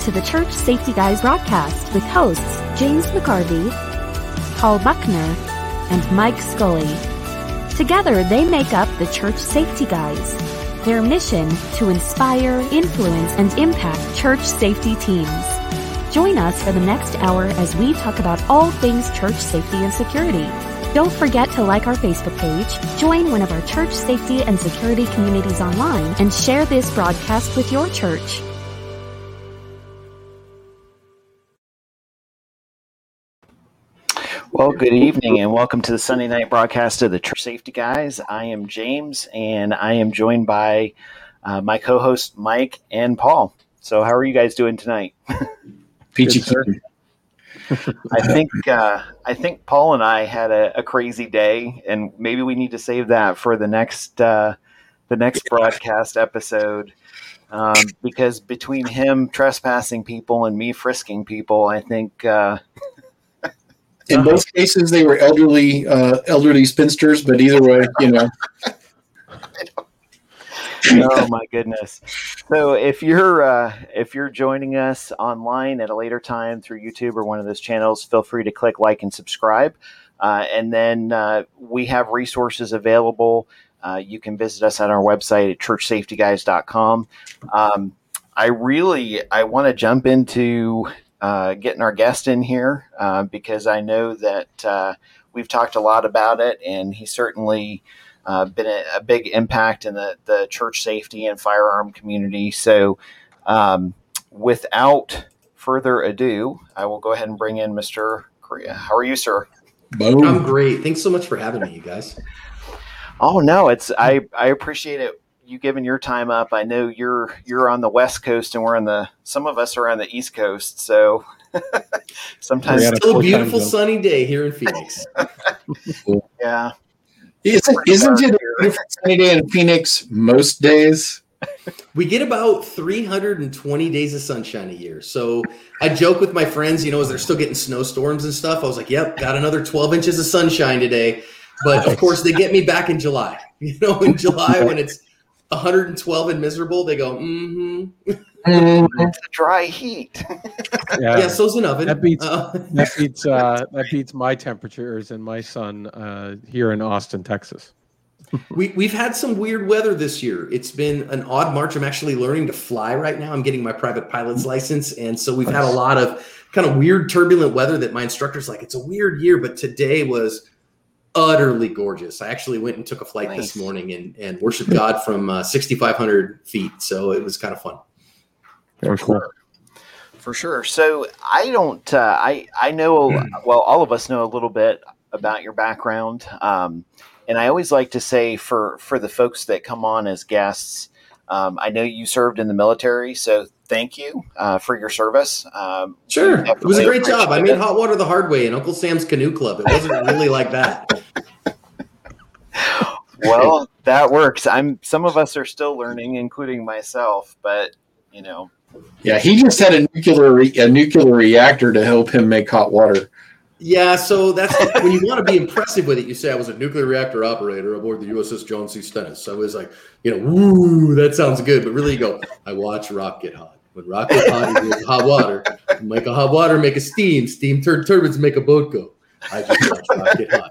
to the Church Safety Guys broadcast with hosts James McGarvey, Paul Buckner, and Mike Scully. Together, they make up the Church Safety Guys. Their mission to inspire, influence, and impact church safety teams. Join us for the next hour as we talk about all things church safety and security. Don't forget to like our Facebook page, join one of our church safety and security communities online, and share this broadcast with your church. Good evening and welcome to the Sunday night broadcast of the Church Safety Guys. I am James and I am joined by uh, my co host Mike and Paul. So, how are you guys doing tonight? Peachy sir. I think uh, I think Paul and I had a, a, crazy day, and maybe we need to save that for the next uh, the next broadcast episode. Um, because between him trespassing people and me frisking people, I think uh, in both cases they were elderly uh, elderly spinsters, but either way, you know. oh my goodness! So if you're uh, if you're joining us online at a later time through YouTube or one of those channels, feel free to click like and subscribe. Uh, and then uh, we have resources available. Uh, you can visit us on our website at churchsafetyguys.com. Um, I really I want to jump into uh, getting our guest in here uh, because I know that uh, we've talked a lot about it, and he's certainly uh, been a, a, big impact in the, the church safety and firearm community. So, um, without further ado, I will go ahead and bring in Mr. Correia. How are you, sir? Boom. I'm great. Thanks so much for having me, you guys. Oh no, it's I I appreciate it you giving your time up. I know you're you're on the West Coast and we're on the some of us are on the East Coast, so sometimes it's still a beautiful sunny day here in Phoenix. yeah. Isn't, isn't it a beautiful sunny day in Phoenix most days? We get about 320 days of sunshine a year. So I joke with my friends, you know, as they're still getting snowstorms and stuff. I was like, yep, got another 12 inches of sunshine today. But of course, they get me back in July. You know, in July when it's 112 and miserable, they go, mm-hmm. mm-hmm. It's a dry heat. yeah. yeah, so's an oven. That beats uh, that beats uh, that beats my temperatures and my son uh, here in Austin, Texas. we we've had some weird weather this year. It's been an odd March. I'm actually learning to fly right now. I'm getting my private pilot's license, and so we've had a lot of kind of weird turbulent weather that my instructor's like, it's a weird year, but today was utterly gorgeous. I actually went and took a flight nice. this morning and, and worshiped God from uh, 6,500 feet. So it was kind of fun. For sure. For sure. So I don't, uh, I, I know, hmm. well, all of us know a little bit about your background. Um, and I always like to say for, for the folks that come on as guests, um, I know you served in the military, so thank you uh, for your service. Um, sure, it was a great job. I made hot water the hard way in Uncle Sam's Canoe Club. It wasn't really like that. well, that works. I'm. Some of us are still learning, including myself. But you know, yeah, he just had a nuclear a nuclear reactor to help him make hot water. Yeah, so that's when you want to be impressive with it. You say I was a nuclear reactor operator aboard the USS John C. Stennis. So I was like, you know, woo, that sounds good. But really, you go, I watch rock get hot. When rock get hot, you hot water. You make a hot water, make a steam. Steam tur- turbines make a boat go. I just watch rock get hot.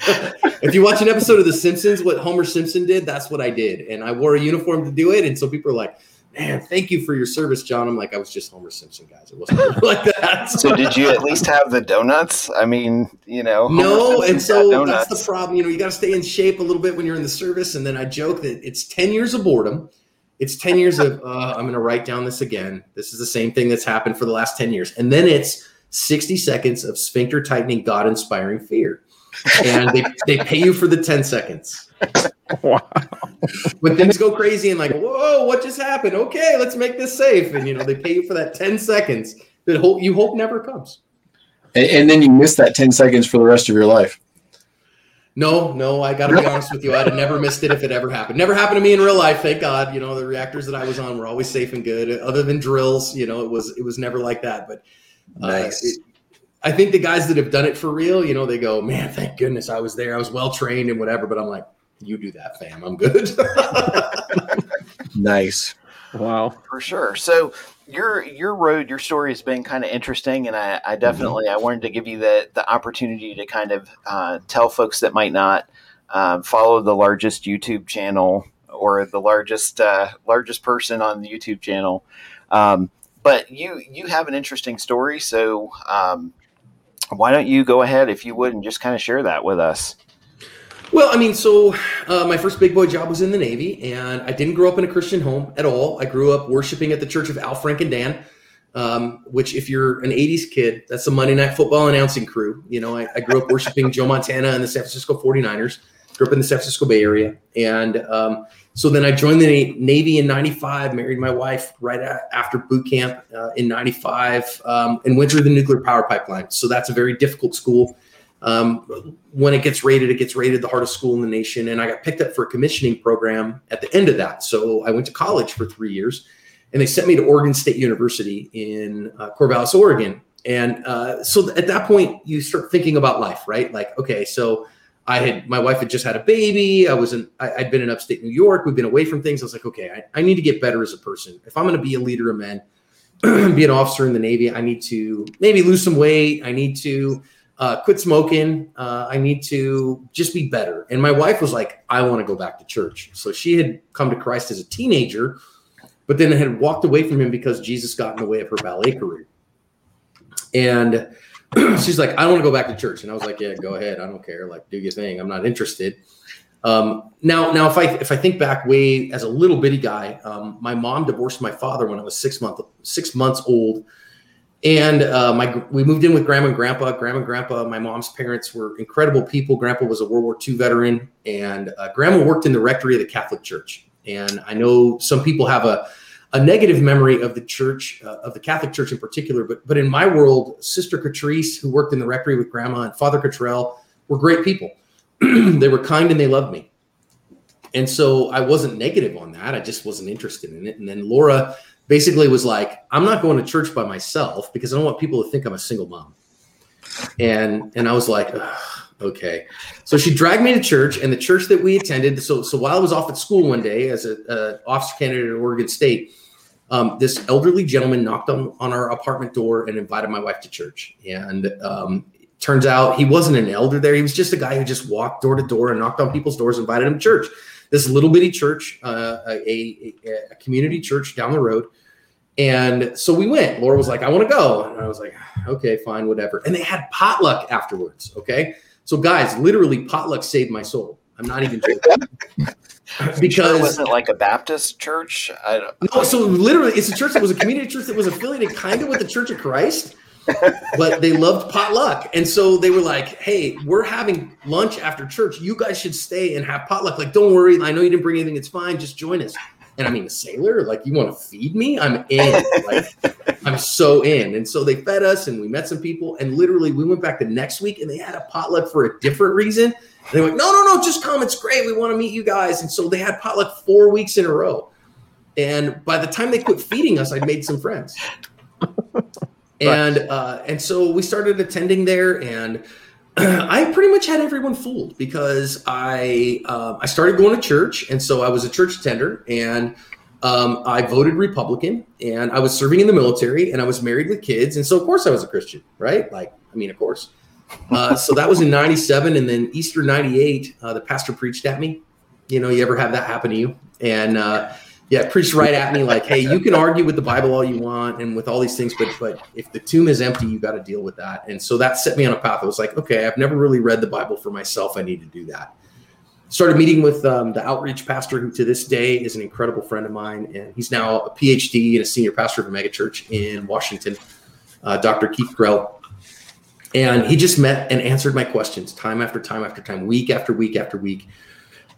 if you watch an episode of The Simpsons, what Homer Simpson did, that's what I did, and I wore a uniform to do it. And so people are like, man, thank you for your service, John. I'm like, I was just Homer Simpson, guys. It wasn't like that. so did you at least have the donuts? I mean, you know, Homer no. and so that's the problem. You know, you got to stay in shape a little bit when you're in the service. And then I joke that it's 10 years of boredom. It's 10 years of, uh, I'm going to write down this again. This is the same thing that's happened for the last 10 years. And then it's 60 seconds of sphincter tightening, God inspiring fear. And they, they pay you for the 10 seconds. wow. When things go crazy and like, whoa, what just happened? Okay, let's make this safe. And you know, they pay you for that 10 seconds that hope you hope never comes. And, and then you miss that 10 seconds for the rest of your life. No, no, I got to be honest with you. I'd have never missed it if it ever happened. Never happened to me in real life, thank God. You know, the reactors that I was on were always safe and good. Other than drills, you know, it was it was never like that. But uh, nice. It, I think the guys that have done it for real, you know, they go, "Man, thank goodness I was there. I was well trained and whatever." But I'm like, you do that, fam. I'm good. nice. Wow. For sure. So your your road, your story has been kind of interesting, and I, I definitely mm-hmm. I wanted to give you the the opportunity to kind of uh, tell folks that might not uh, follow the largest YouTube channel or the largest uh, largest person on the YouTube channel. Um, but you you have an interesting story, so um, why don't you go ahead, if you would, and just kind of share that with us? Well, I mean, so uh, my first big boy job was in the Navy, and I didn't grow up in a Christian home at all. I grew up worshiping at the Church of Al Frank and Dan, um, which, if you're an '80s kid, that's a Monday Night Football announcing crew. You know, I, I grew up worshiping Joe Montana and the San Francisco 49ers. Grew up in the San Francisco Bay Area, and um, so then I joined the Navy in '95. Married my wife right after boot camp uh, in '95, um, and went through the nuclear power pipeline. So that's a very difficult school um, when it gets rated, it gets rated the hardest school in the nation. And I got picked up for a commissioning program at the end of that. So I went to college for three years and they sent me to Oregon State University in uh, Corvallis, Oregon. And uh, so at that point, you start thinking about life, right? Like, okay, so I had my wife had just had a baby. I was in, I, had been in upstate New York. We've been away from things. I was like, okay, I, I need to get better as a person. If I'm going to be a leader of men, be an officer in the Navy, I need to maybe lose some weight. I need to uh, quit smoking. Uh, I need to just be better. And my wife was like, I want to go back to church. So she had come to Christ as a teenager, but then had walked away from him because Jesus got in the way of her ballet career. And she's like, I don't want to go back to church. And I was like, Yeah, go ahead. I don't care. Like, do your thing. I'm not interested. Um, now, now, if I if I think back way as a little bitty guy, um, my mom divorced my father when I was six month six months old and uh, my we moved in with grandma and grandpa. Grandma and grandpa, my mom's parents were incredible people. Grandpa was a World War II veteran, and uh, grandma worked in the rectory of the Catholic Church. And I know some people have a a negative memory of the church, uh, of the Catholic Church in particular. But but in my world, Sister Catrice, who worked in the rectory with Grandma, and Father Cottrell were great people. they were kind and they loved me. And so I wasn't negative on that. I just wasn't interested in it. And then Laura basically was like, I'm not going to church by myself because I don't want people to think I'm a single mom. And and I was like, okay. So she dragged me to church, and the church that we attended. So so while I was off at school one day as an officer candidate at Oregon State, um, this elderly gentleman knocked on on our apartment door and invited my wife to church. And um, turns out he wasn't an elder there; he was just a guy who just walked door to door and knocked on people's doors, invited them to church. This little bitty church, uh, a, a, a community church down the road and so we went. Laura was like, I want to go. And I was like, okay, fine, whatever. And they had potluck afterwards. Okay. So, guys, literally, potluck saved my soul. I'm not even joking. because sure wasn't like a Baptist church. I don't. No, so literally, it's a church that was a community church that was affiliated kind of with the Church of Christ, but they loved potluck, and so they were like, "Hey, we're having lunch after church. You guys should stay and have potluck. Like, don't worry. I know you didn't bring anything. It's fine. Just join us." and I mean a sailor, like you want to feed me? I'm in. Like I'm so in. And so they fed us and we met some people. And literally we went back the next week and they had a potluck for a different reason. They were like, no, no, no, just come. It's great. We want to meet you guys. And so they had potluck four weeks in a row. And by the time they quit feeding us, I'd made some friends. and uh, and so we started attending there and I pretty much had everyone fooled because I uh, I started going to church, and so I was a church attender, and um, I voted Republican, and I was serving in the military, and I was married with kids, and so of course I was a Christian, right? Like, I mean, of course. Uh, so that was in '97, and then Easter '98, uh, the pastor preached at me. You know, you ever have that happen to you? And uh, yeah, preached right at me like, hey, you can argue with the Bible all you want and with all these things, but but if the tomb is empty, you got to deal with that. And so that set me on a path. I was like, okay, I've never really read the Bible for myself. I need to do that. Started meeting with um, the outreach pastor, who to this day is an incredible friend of mine, and he's now a PhD and a senior pastor of a megachurch in Washington, uh, Dr. Keith Grell. And he just met and answered my questions time after time after time, week after week after week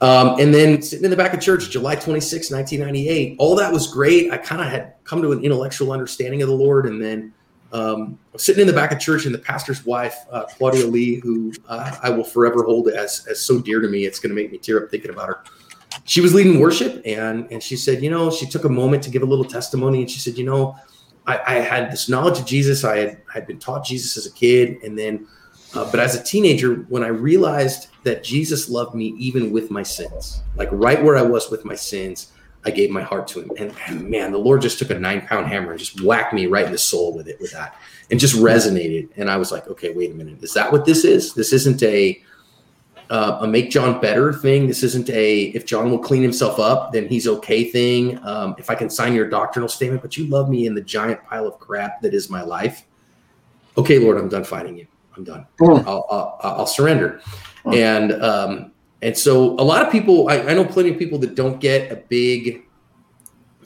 um, and then sitting in the back of church, July 26, 1998, all that was great. I kind of had come to an intellectual understanding of the Lord. And then um, sitting in the back of church, and the pastor's wife, uh, Claudia Lee, who uh, I will forever hold as, as so dear to me, it's going to make me tear up thinking about her. She was leading worship, and, and she said, You know, she took a moment to give a little testimony. And she said, You know, I, I had this knowledge of Jesus. I had, had been taught Jesus as a kid. And then uh, but as a teenager, when I realized that Jesus loved me even with my sins, like right where I was with my sins, I gave my heart to him. And, and man, the Lord just took a nine pound hammer and just whacked me right in the soul with it, with that, and just resonated. And I was like, okay, wait a minute. Is that what this is? This isn't a, uh, a make John better thing. This isn't a if John will clean himself up, then he's okay thing. Um, if I can sign your doctrinal statement, but you love me in the giant pile of crap that is my life. Okay, Lord, I'm done fighting you. I'm done. Mm. I'll, I'll, I'll surrender. And um, and so a lot of people, I, I know plenty of people that don't get a big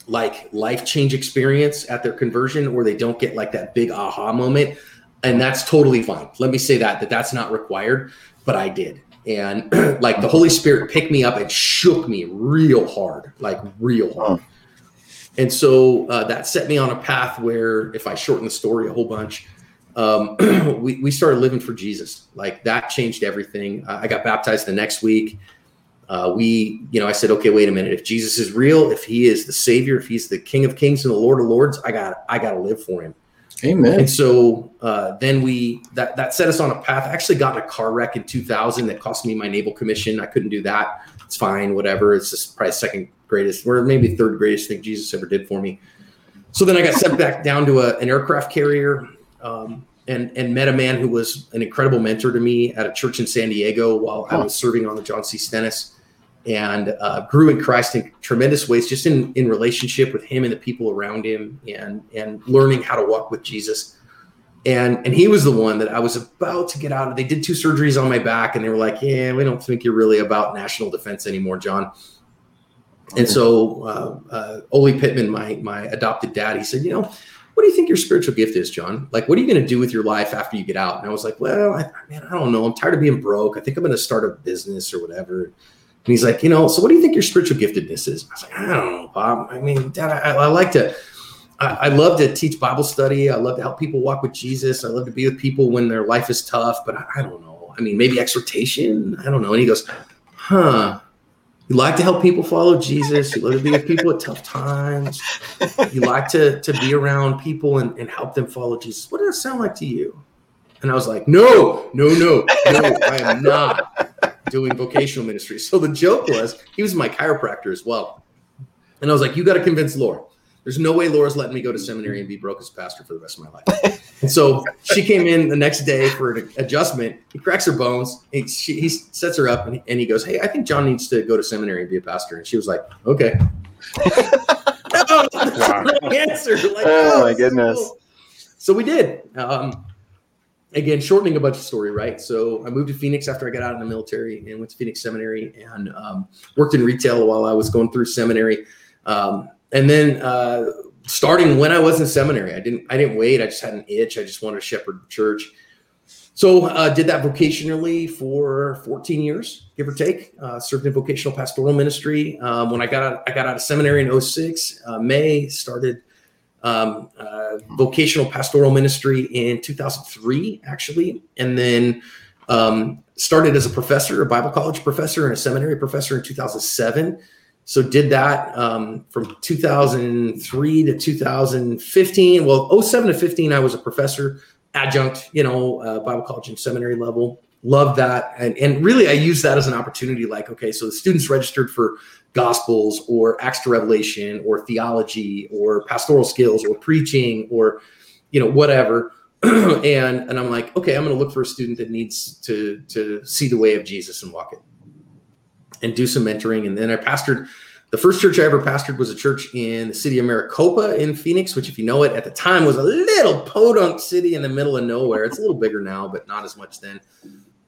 like life change experience at their conversion, or they don't get like that big aha moment, and that's totally fine. Let me say that that that's not required, but I did and like the Holy Spirit picked me up and shook me real hard, like real hard. And so uh, that set me on a path where, if I shorten the story a whole bunch, um, we, we started living for Jesus. Like that changed everything. I got baptized the next week. Uh, we, you know, I said, okay, wait a minute. If Jesus is real, if he is the savior, if he's the king of kings and the Lord of lords, I got, I got to live for him. Amen. And so uh, then we that that set us on a path. I actually got in a car wreck in 2000 that cost me my naval commission. I couldn't do that. It's fine, whatever. It's just probably second greatest, or maybe third greatest thing Jesus ever did for me. So then I got sent back down to a, an aircraft carrier um, and and met a man who was an incredible mentor to me at a church in San Diego while I was serving on the John C. Stennis and uh, grew in Christ in tremendous ways, just in in relationship with him and the people around him, and and learning how to walk with Jesus. And and he was the one that I was about to get out of. They did two surgeries on my back, and they were like, "Yeah, we don't think you're really about national defense anymore, John." And so uh, uh, Ole Pittman, my my adopted dad, he said, "You know, what do you think your spiritual gift is, John? Like, what are you going to do with your life after you get out?" And I was like, "Well, I, man, I don't know. I'm tired of being broke. I think I'm going to start a business or whatever." And he's like, you know, so what do you think your spiritual giftedness is? I was like, I don't know, Bob. I mean, Dad, I, I like to, I, I, love to teach Bible study. I love to help people walk with Jesus. I love to be with people when their life is tough, but I, I don't know. I mean, maybe exhortation. I don't know. And he goes, huh. You like to help people follow Jesus. You love to be with people at tough times. You like to, to be around people and, and help them follow Jesus. What does that sound like to you? And I was like, no, no, no, no, I am not doing vocational ministry. So the joke was he was my chiropractor as well. And I was like, you got to convince Laura. There's no way Laura's letting me go to seminary and be broke as pastor for the rest of my life. and so she came in the next day for an adjustment. He cracks her bones. He, she, he sets her up and he, and he goes, Hey, I think John needs to go to seminary and be a pastor. And she was like, Okay. wow. answer. Like, oh, oh, my goodness. So, so we did. Um, again, shortening a bunch of story, right? So I moved to Phoenix after I got out of the military and went to Phoenix Seminary and um, worked in retail while I was going through seminary. Um, and then uh, starting when I was in seminary, I didn't I didn't wait. I just had an itch. I just wanted to shepherd church. So uh, did that vocationally for 14 years, give or take. Uh, served in vocational pastoral ministry. Um, when I got out, I got out of seminary in 06, uh, May started um, uh, vocational pastoral ministry in 2003, actually, and then um, started as a professor, a Bible college professor, and a seminary professor in 2007. So did that um, from 2003 to 2015. Well, 07 to 15, I was a professor, adjunct, you know, uh, Bible college and seminary level. Loved that, and and really, I use that as an opportunity. Like, okay, so the students registered for gospels or acts to revelation or theology or pastoral skills or preaching or you know whatever. And and i'm like okay i'm going to look for a student that needs to to see the way of jesus and walk it and do some mentoring. And then i pastored the first church i ever pastored was a church in the city of maricopa in phoenix which if you know it at the time was a little podunk city in the middle of nowhere. It's a little bigger now but not as much then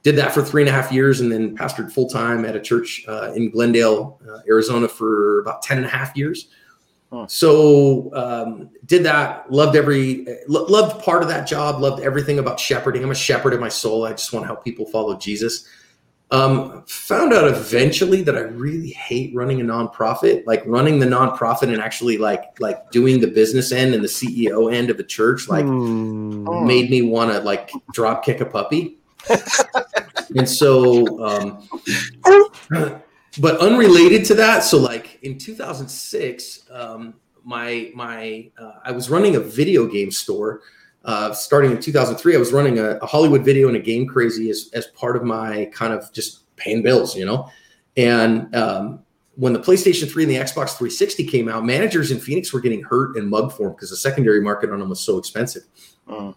did that for three and a half years and then pastored full time at a church uh, in Glendale, uh, Arizona for about 10 and a half years. Huh. So um, did that, loved every, lo- loved part of that job, loved everything about shepherding. I'm a shepherd in my soul. I just want to help people follow Jesus. Um, found out eventually that I really hate running a nonprofit, like running the nonprofit and actually like like doing the business end and the CEO end of the church, like mm. made me want to like drop kick a puppy and so, um, but unrelated to that, so like in 2006, um, my my uh, I was running a video game store. Uh, starting in 2003, I was running a, a, Hollywood video and a game crazy as, as part of my kind of just paying bills, you know. And um, when the PlayStation 3 and the Xbox 360 came out, managers in Phoenix were getting hurt and mug for them because the secondary market on them was so expensive. Mm.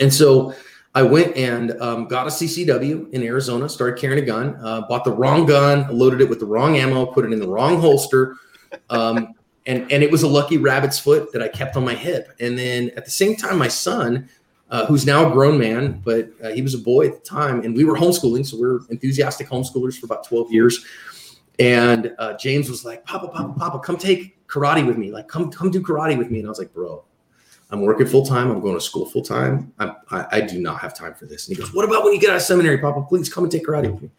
And so I went and um, got a CCW in Arizona, started carrying a gun, uh, bought the wrong gun, loaded it with the wrong ammo, put it in the wrong holster. Um, and, and it was a lucky rabbit's foot that I kept on my hip. And then at the same time, my son, uh, who's now a grown man, but uh, he was a boy at the time, and we were homeschooling. So we were enthusiastic homeschoolers for about 12 years. And uh, James was like, Papa, Papa, Papa, come take karate with me. Like, come, come do karate with me. And I was like, bro, I'm working full time. I'm going to school full time. I, I do not have time for this. And he goes, What about when you get out of seminary, Papa? Please come and take karate with me.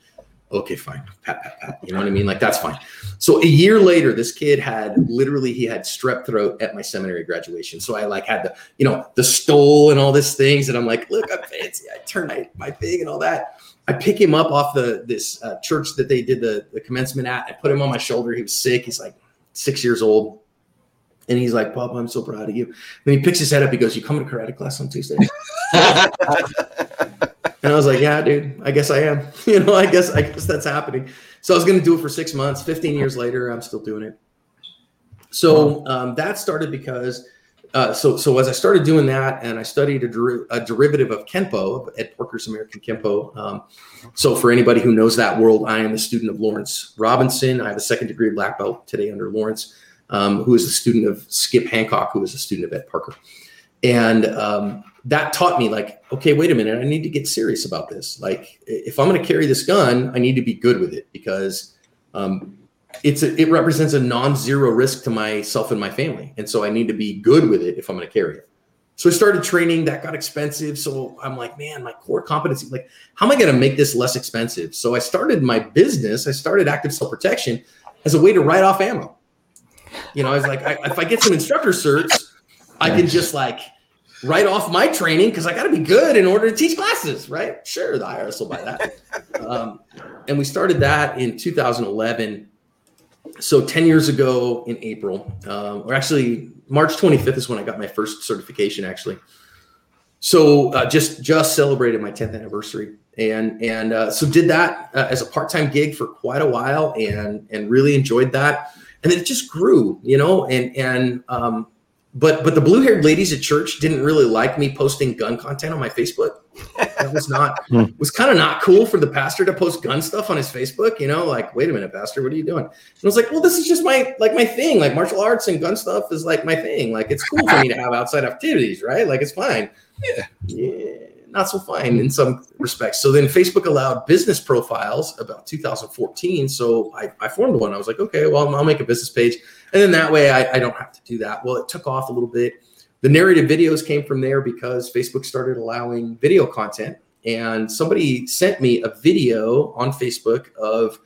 Okay, fine. Pat, pat, pat. You know what I mean? Like, that's fine. So a year later, this kid had literally he had strep throat at my seminary graduation. So I like had the, you know, the stole and all these things. And I'm like, look, I'm fancy. I turn my, my thing and all that. I pick him up off the this uh, church that they did the, the commencement at. I put him on my shoulder. He was sick. He's like six years old. And he's like, Papa, I'm so proud of you. Then he picks his head up. He goes, You come to karate class on Tuesday? and I was like, Yeah, dude, I guess I am. You know, I guess I guess that's happening. So I was going to do it for six months. 15 years later, I'm still doing it. So um, that started because uh, so so as I started doing that, and I studied a, der- a derivative of Kenpo, Ed Parker's American Kenpo. Um, so for anybody who knows that world, I am a student of Lawrence Robinson. I have a second degree black belt today under Lawrence um, who is a student of Skip Hancock, who was a student of Ed Parker. And um, that taught me, like, okay, wait a minute, I need to get serious about this. Like, if I'm going to carry this gun, I need to be good with it because um, it's a, it represents a non-zero risk to myself and my family, and so I need to be good with it if I'm going to carry it. So I started training. That got expensive. So I'm like, man, my core competency, like, how am I going to make this less expensive? So I started my business. I started active self protection as a way to write off ammo. You know, I was like, I, if I get some instructor certs, I can just like write off my training because I got to be good in order to teach classes, right? Sure, the IRS will buy that. Um, and we started that in 2011. So 10 years ago in April, um, or actually March 25th is when I got my first certification. Actually, so uh, just just celebrated my 10th anniversary, and and uh, so did that uh, as a part time gig for quite a while, and and really enjoyed that and then it just grew, you know, and and um, but but the blue haired ladies at church didn't really like me posting gun content on my Facebook. That was not hmm. was kind of not cool for the pastor to post gun stuff on his Facebook. You know, like wait a minute, pastor, what are you doing? And I was like, well, this is just my like my thing. Like martial arts and gun stuff is like my thing. Like it's cool for me to have outside activities, right? Like it's fine. Yeah. Yeah not so fine in some respects. So then Facebook allowed business profiles about 2014. So I, I formed one. I was like, okay, well, I'll make a business page. And then that way I, I don't have to do that. Well, it took off a little bit. The narrative videos came from there because Facebook started allowing video content. And somebody sent me a video on Facebook of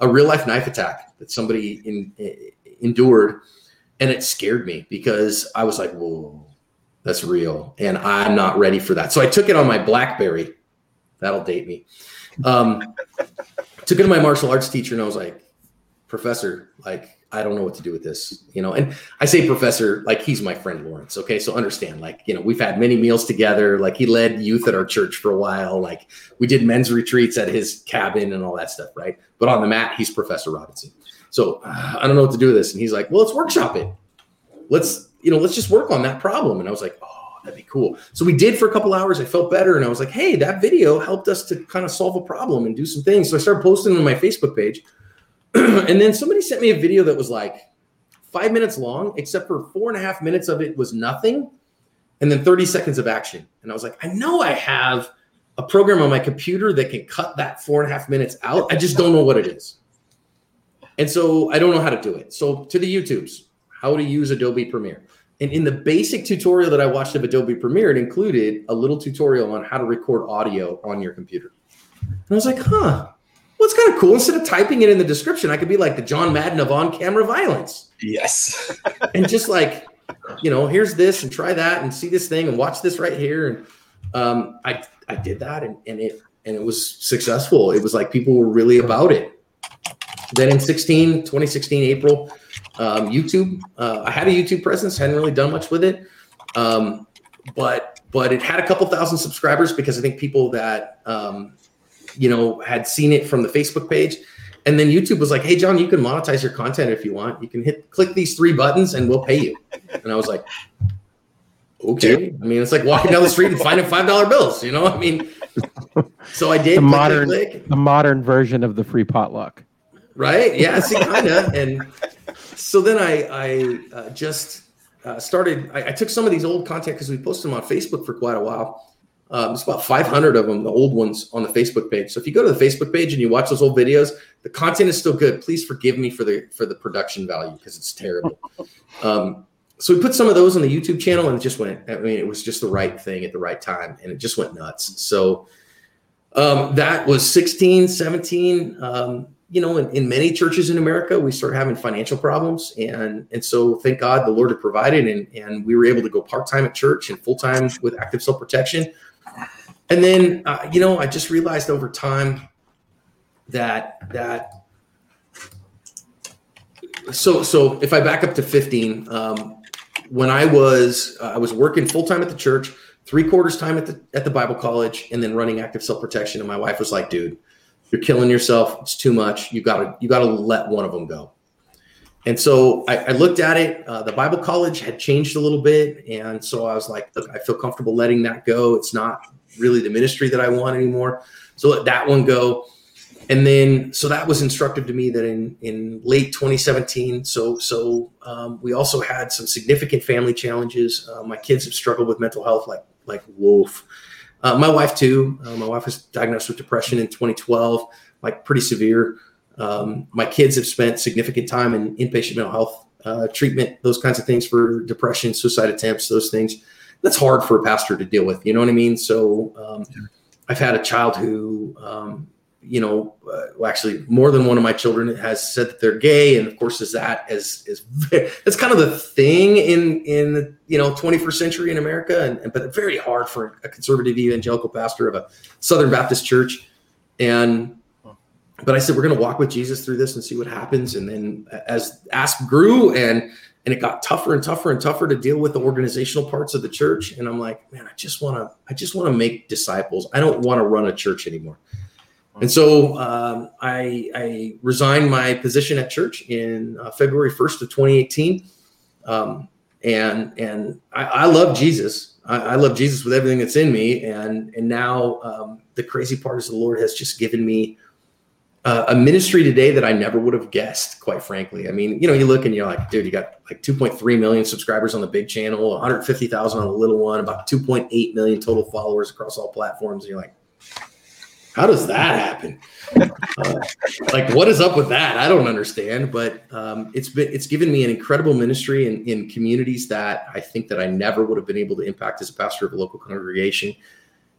a real life knife attack that somebody in, in, endured. And it scared me because I was like, whoa, that's real. And I'm not ready for that. So I took it on my Blackberry. That'll date me. Um, took it to my martial arts teacher and I was like, Professor, like, I don't know what to do with this, you know. And I say professor, like he's my friend Lawrence. Okay. So understand, like, you know, we've had many meals together. Like he led youth at our church for a while. Like we did men's retreats at his cabin and all that stuff, right? But on the mat, he's Professor Robinson. So uh, I don't know what to do with this. And he's like, well, let's workshop it. Let's you know, let's just work on that problem. And I was like, oh, that'd be cool. So we did for a couple hours. I felt better. And I was like, hey, that video helped us to kind of solve a problem and do some things. So I started posting on my Facebook page. and then somebody sent me a video that was like five minutes long, except for four and a half minutes of it was nothing. And then 30 seconds of action. And I was like, I know I have a program on my computer that can cut that four and a half minutes out. I just don't know what it is. And so I don't know how to do it. So to the YouTubes, how to use Adobe Premiere. And in the basic tutorial that I watched of Adobe Premiere, it included a little tutorial on how to record audio on your computer. And I was like, huh, well, it's kind of cool. Instead of typing it in the description, I could be like the John Madden of on camera violence. Yes. and just like, you know, here's this and try that and see this thing and watch this right here. And um, I, I did that and, and it, and it was successful. It was like people were really about it. Then in 16, 2016, April, um, YouTube, uh, I had a YouTube presence, hadn't really done much with it, um, but but it had a couple thousand subscribers because I think people that um, you know had seen it from the Facebook page, And then YouTube was like, "Hey, John, you can monetize your content if you want. You can hit click these three buttons, and we'll pay you." And I was like, "Okay." I mean, it's like walking down the street and finding five dollar bills. You know, I mean. So I did The click, modern, click, the modern version of the free potluck. Right? Yeah, see, kind of. And so then I, I uh, just uh, started. I, I took some of these old content because we posted them on Facebook for quite a while. Um, it's about 500 of them, the old ones on the Facebook page. So if you go to the Facebook page and you watch those old videos, the content is still good. Please forgive me for the for the production value because it's terrible. Um, so we put some of those on the YouTube channel and it just went. I mean, it was just the right thing at the right time, and it just went nuts. So um, that was 16, 17. Um, you know, in, in many churches in America, we start having financial problems, and and so thank God the Lord had provided, and and we were able to go part time at church and full time with active self protection. And then, uh, you know, I just realized over time that that. So so if I back up to 15, um, when I was uh, I was working full time at the church, three quarters time at the at the Bible college, and then running active self protection. And my wife was like, "Dude, you're killing yourself. It's too much. You gotta you gotta let one of them go." And so I, I looked at it. Uh, the Bible college had changed a little bit, and so I was like, "Look, I feel comfortable letting that go. It's not really the ministry that I want anymore. So let that one go." And then, so that was instructive to me that in in late 2017. So so um, we also had some significant family challenges. Uh, my kids have struggled with mental health like like wolf. Uh, my wife too. Uh, my wife was diagnosed with depression in 2012, like pretty severe. Um, my kids have spent significant time in inpatient mental health uh, treatment, those kinds of things for depression, suicide attempts, those things. That's hard for a pastor to deal with. You know what I mean? So um, I've had a child who, um, you know, uh, well, actually more than one of my children has said that they're gay, and of course, is that as is that's kind of the thing in in you know 21st century in America, and, and but very hard for a conservative evangelical pastor of a Southern Baptist church, and but I said we're going to walk with Jesus through this and see what happens. And then as Ask grew and and it got tougher and tougher and tougher to deal with the organizational parts of the church, and I'm like, man, I just want to I just want to make disciples. I don't want to run a church anymore. And so um, I, I resigned my position at church in uh, February 1st of 2018. Um, and and I, I love Jesus. I, I, love Jesus with everything that's in me. And and now um, the crazy part is the Lord has just given me uh, a ministry today that I never would have guessed, quite frankly. I mean, you know, you look and you're like, dude, you got like 2.3 million subscribers on the big channel, 150,000 on the little one, about 2.8 million total followers across all platforms. And you're like, how does that happen? Uh, like, what is up with that? I don't understand. But um, it's been it's given me an incredible ministry in, in communities that I think that I never would have been able to impact as a pastor of a local congregation.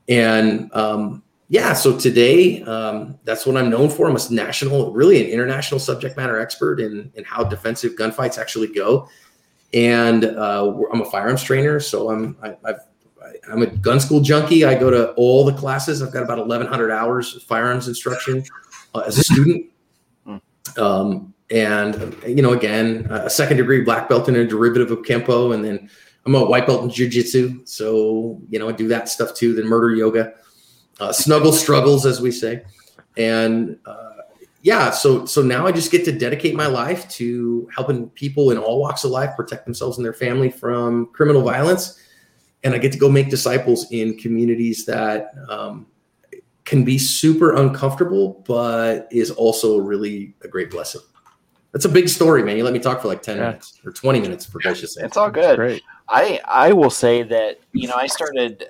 And um, yeah, so today um, that's what I'm known for. I'm a national, really an international subject matter expert in in how defensive gunfights actually go. And uh, I'm a firearms trainer, so I'm I, I've I'm a gun school junkie. I go to all the classes. I've got about 1,100 hours of firearms instruction uh, as a student. Um, and, you know, again, a second degree black belt in a derivative of Kempo. And then I'm a white belt in jujitsu. So, you know, I do that stuff too. Then murder yoga, uh, snuggle struggles, as we say. And, uh, yeah, so so now I just get to dedicate my life to helping people in all walks of life protect themselves and their family from criminal violence and I get to go make disciples in communities that um, can be super uncomfortable, but is also really a great blessing. That's a big story, man. You let me talk for like ten yeah. minutes or twenty minutes for gracious sake. It's all good. Great. I I will say that you know I started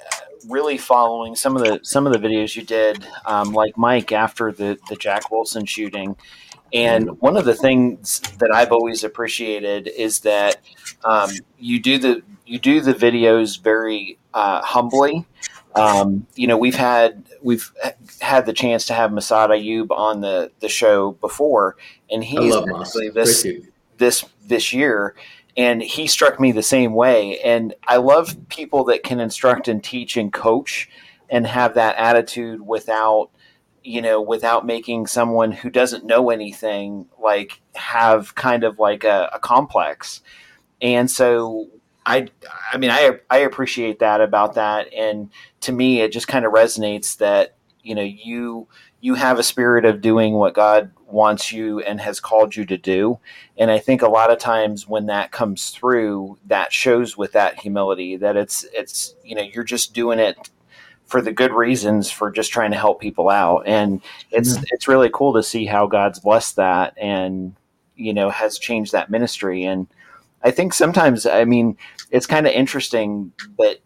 really following some of the some of the videos you did, um, like Mike after the the Jack Wilson shooting. And one of the things that I've always appreciated is that um, you do the you do the videos very uh, humbly. Um, you know, we've had we've had the chance to have Massad Ayoob on the the show before, and he's actually this this this year, and he struck me the same way. And I love people that can instruct and teach and coach, and have that attitude without you know without making someone who doesn't know anything like have kind of like a, a complex. And so I, I mean, I, I appreciate that about that. And to me, it just kind of resonates that, you know you you have a spirit of doing what God wants you and has called you to do. And I think a lot of times when that comes through, that shows with that humility that it's it's you know you're just doing it for the good reasons for just trying to help people out and it's yeah. it's really cool to see how God's blessed that and you know has changed that ministry and I think sometimes I mean it's kind of interesting that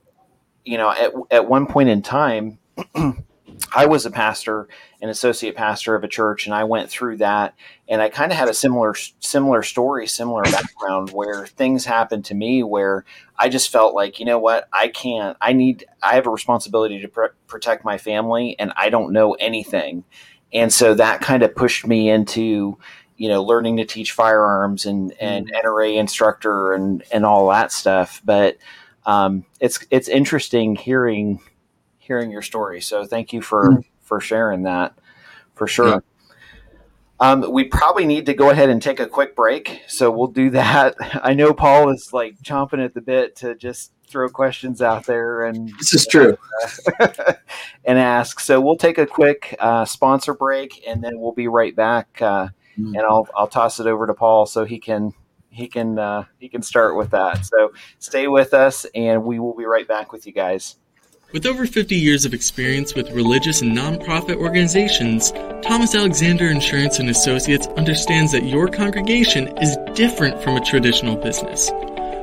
you know at at one point in time I was a pastor, an associate pastor of a church, and I went through that. And I kind of had a similar similar story, similar background where things happened to me where I just felt like, you know what, I can't. I need. I have a responsibility to pr- protect my family, and I don't know anything. And so that kind of pushed me into, you know, learning to teach firearms and and mm. NRA instructor and and all that stuff. But um, it's it's interesting hearing hearing your story. So thank you for mm. for sharing that for sure. Yeah. Um, we probably need to go ahead and take a quick break, so we'll do that. I know Paul is like chomping at the bit to just throw questions out there and this is true and ask. So we'll take a quick uh, sponsor break, and then we'll be right back. Uh, mm. And I'll I'll toss it over to Paul so he can he can uh, he can start with that. So stay with us, and we will be right back with you guys. With over 50 years of experience with religious and nonprofit organizations, Thomas Alexander Insurance and Associates understands that your congregation is different from a traditional business.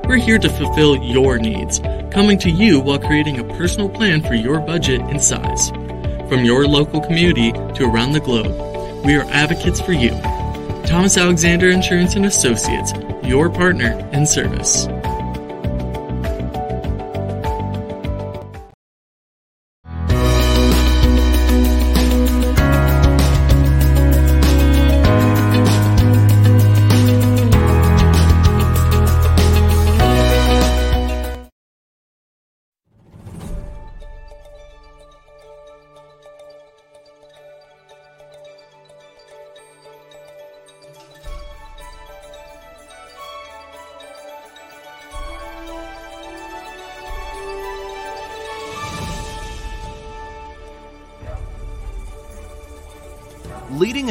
We're here to fulfill your needs, coming to you while creating a personal plan for your budget and size. From your local community to around the globe, we are advocates for you. Thomas Alexander Insurance and Associates, your partner in service.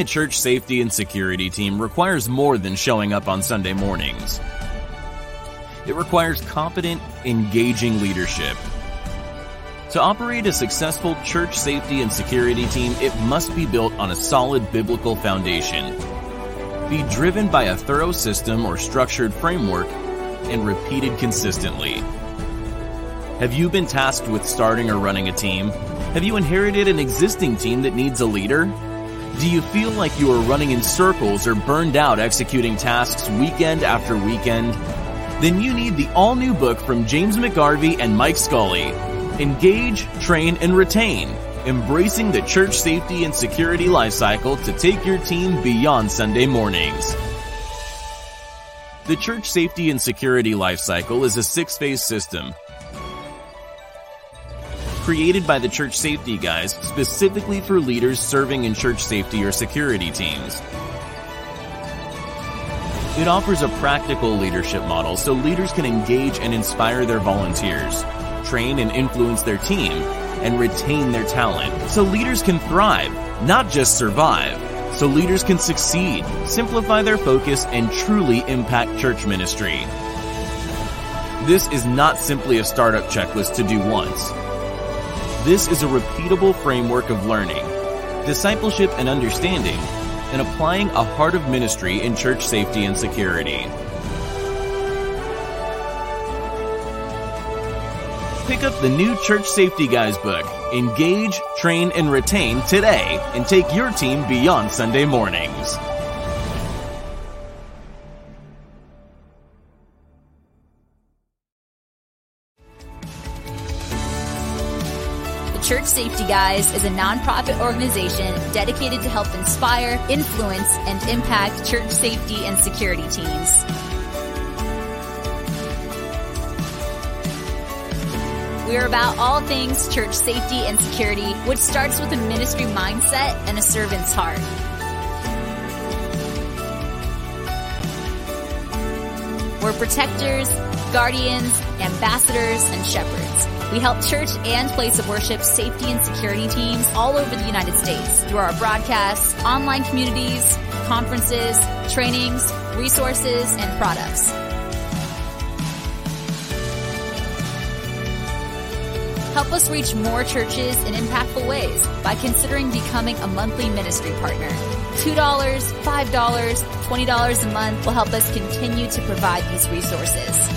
Church safety and security team requires more than showing up on Sunday mornings. It requires competent, engaging leadership. To operate a successful church safety and security team, it must be built on a solid biblical foundation. Be driven by a thorough system or structured framework and repeated consistently. Have you been tasked with starting or running a team? Have you inherited an existing team that needs a leader? Do you feel like you are running in circles or burned out executing tasks weekend after weekend? Then you need the all new book from James McGarvey and Mike Scully Engage, Train, and Retain Embracing the Church Safety and Security Lifecycle to take your team beyond Sunday mornings. The Church Safety and Security Lifecycle is a six phase system created by the church safety guys specifically for leaders serving in church safety or security teams. It offers a practical leadership model so leaders can engage and inspire their volunteers, train and influence their team, and retain their talent so leaders can thrive, not just survive. So leaders can succeed, simplify their focus, and truly impact church ministry. This is not simply a startup checklist to do once. This is a repeatable framework of learning, discipleship and understanding, and applying a heart of ministry in church safety and security. Pick up the new Church Safety Guys book, Engage, Train, and Retain today, and take your team beyond Sunday mornings. Church Safety Guys is a nonprofit organization dedicated to help inspire, influence, and impact church safety and security teams. We're about all things church safety and security, which starts with a ministry mindset and a servant's heart. We're protectors, guardians, ambassadors, and shepherds. We help church and place of worship safety and security teams all over the United States through our broadcasts, online communities, conferences, trainings, resources, and products. Help us reach more churches in impactful ways by considering becoming a monthly ministry partner. $2, $5, $20 a month will help us continue to provide these resources.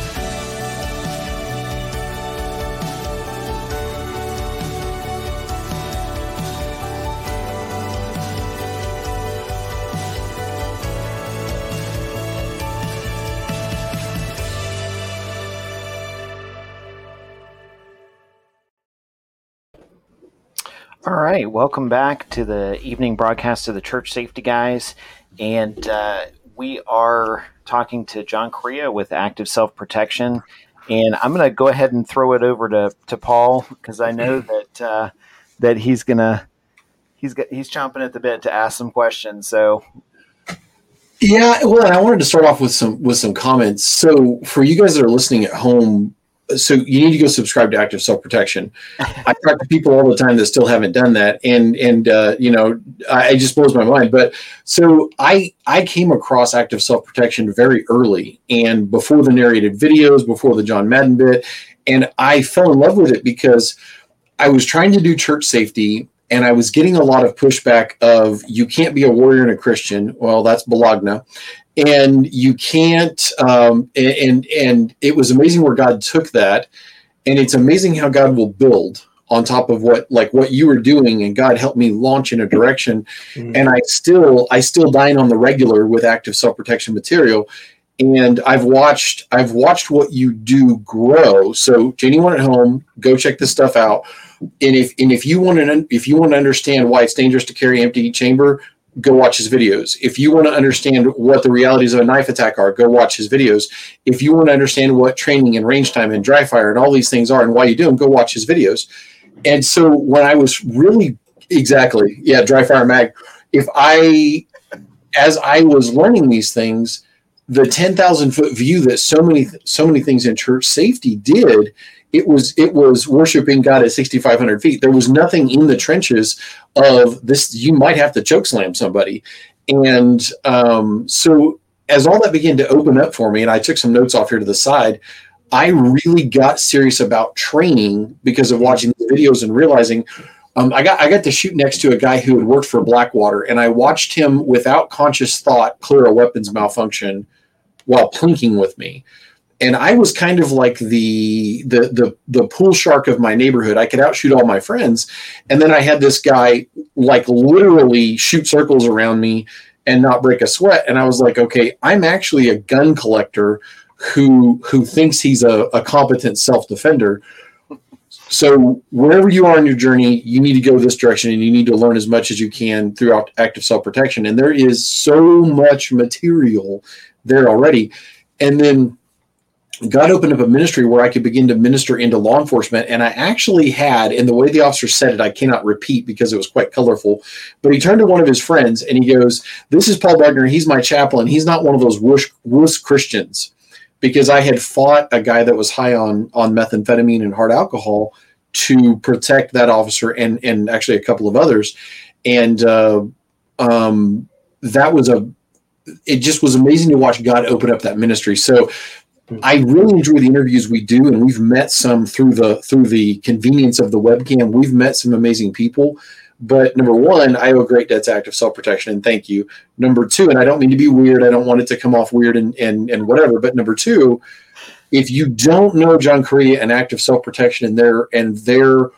Right, welcome back to the evening broadcast of the Church Safety Guys. And uh, we are talking to John Correia with Active Self Protection. And I'm going to go ahead and throw it over to, to Paul because I know that uh, that he's going to he's got, he's chomping at the bit to ask some questions. So Yeah, well, I wanted to start off with some with some comments. So, for you guys that are listening at home, so you need to go subscribe to Active Self Protection. I talk to people all the time that still haven't done that, and and uh, you know, I, just blows my mind. But so I I came across Active Self Protection very early, and before the narrated videos, before the John Madden bit, and I fell in love with it because I was trying to do church safety and I was getting a lot of pushback of you can't be a warrior and a Christian. Well, that's Bologna, and you can't. Um, and and it was amazing where God took that, and it's amazing how God will build on top of what like what you were doing, and God helped me launch in a direction. And I still I still dine on the regular with active self protection material. And I've watched I've watched what you do grow. So, to anyone at home, go check this stuff out and if and if you want to if you want to understand why it's dangerous to carry empty chamber go watch his videos. If you want to understand what the realities of a knife attack are go watch his videos. If you want to understand what training and range time and dry fire and all these things are and why you do them go watch his videos. And so when i was really exactly yeah dry fire mag if i as i was learning these things the 10,000 foot view that so many so many things in church safety did it was it was worshiping God at 6,500 feet. There was nothing in the trenches of this. You might have to choke slam somebody, and um, so as all that began to open up for me, and I took some notes off here to the side. I really got serious about training because of watching the videos and realizing um, I got I got to shoot next to a guy who had worked for Blackwater, and I watched him without conscious thought clear a weapons malfunction while plinking with me and I was kind of like the the the the pool shark of my neighborhood. I could outshoot all my friends, and then I had this guy like literally shoot circles around me and not break a sweat. And I was like, okay, I'm actually a gun collector who who thinks he's a, a competent self defender. So wherever you are in your journey, you need to go this direction, and you need to learn as much as you can throughout active self protection. And there is so much material there already. And then God opened up a ministry where I could begin to minister into law enforcement. And I actually had, in the way the officer said it, I cannot repeat because it was quite colorful. But he turned to one of his friends and he goes, This is Paul Buckner. He's my chaplain. He's not one of those wuss, wuss Christians. Because I had fought a guy that was high on, on methamphetamine and hard alcohol to protect that officer and, and actually a couple of others. And uh, um, that was a, it just was amazing to watch God open up that ministry. So I really enjoy the interviews we do, and we've met some through the through the convenience of the webcam. We've met some amazing people. But number one, I owe great debt to active self protection, and thank you. Number two, and I don't mean to be weird. I don't want it to come off weird and and and whatever. But number two, if you don't know John Correia and active self protection and their and their